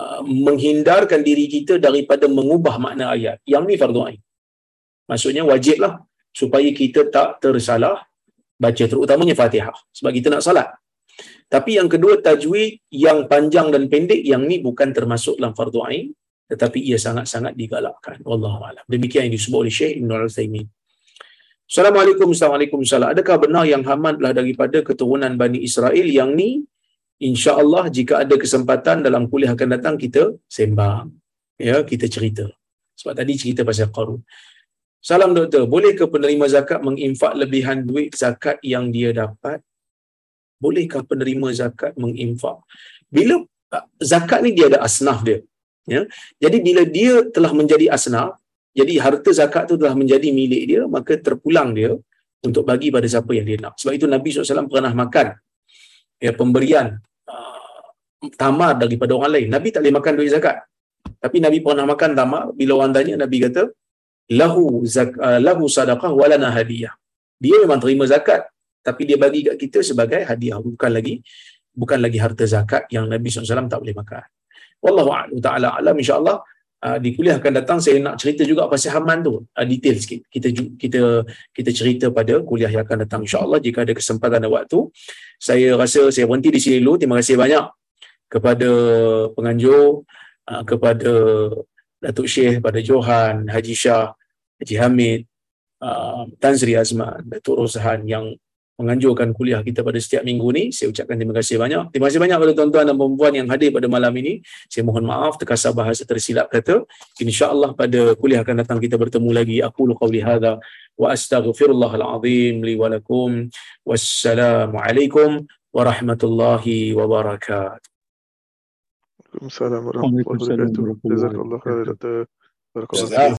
uh, menghindarkan diri kita daripada mengubah makna ayat. Yang ni fardu ain. Maksudnya wajiblah supaya kita tak tersalah baca terutamanya Fatihah sebab kita nak salat. Tapi yang kedua tajwid yang panjang dan pendek yang ni bukan termasuk dalam fardu ain tetapi ia sangat-sangat digalakkan. Wallahu a'lam. Demikian yang disebut oleh Syekh Ibn Al-Utsaimin. Assalamualaikum, Assalamualaikum, salam. Adakah benar yang Hamad lah daripada keturunan Bani Israel yang ni insya-Allah jika ada kesempatan dalam kuliah akan datang kita sembang. Ya, kita cerita. Sebab tadi cerita pasal Qarun. Salam doktor, boleh ke penerima zakat menginfak lebihan duit zakat yang dia dapat? Bolehkah penerima zakat menginfak? Bila zakat ni dia ada asnaf dia. Ya. Jadi bila dia telah menjadi asnaf, jadi harta zakat tu telah menjadi milik dia, maka terpulang dia untuk bagi pada siapa yang dia nak. Sebab itu Nabi SAW pernah makan ya, pemberian uh, tamar daripada orang lain. Nabi tak boleh makan duit zakat. Tapi Nabi pernah makan tamar, bila orang tanya, Nabi kata, lahu, zak, uh, lahu sadaqah walana hadiah. Dia memang terima zakat, tapi dia bagi kat kita sebagai hadiah. Bukan lagi bukan lagi harta zakat yang Nabi SAW tak boleh makan. Wallahu ta'ala alam insyaAllah uh, di kuliah akan datang saya nak cerita juga pasal Haman tu uh, detail sikit kita kita kita cerita pada kuliah yang akan datang insyaallah jika ada kesempatan dan waktu saya rasa saya berhenti di sini dulu terima kasih banyak kepada penganjur uh, kepada Datuk Syekh pada Johan Haji Shah Haji Hamid uh, Tan Sri Azman Datuk Rosahan yang menganjurkan kuliah kita pada setiap minggu ni. Saya ucapkan terima kasih banyak. Terima kasih banyak kepada tuan-tuan dan perempuan yang hadir pada malam ini. Saya mohon maaf terkasar bahasa tersilap kata. InsyaAllah pada kuliah akan datang kita bertemu lagi. Aku qawli hadha wa astaghfirullahal azim li walakum. Wassalamualaikum warahmatullahi wabarakatuh. Waalaikumsalam warahmatullahi wabarakatuh. Jazakallah khairan. Barakallahu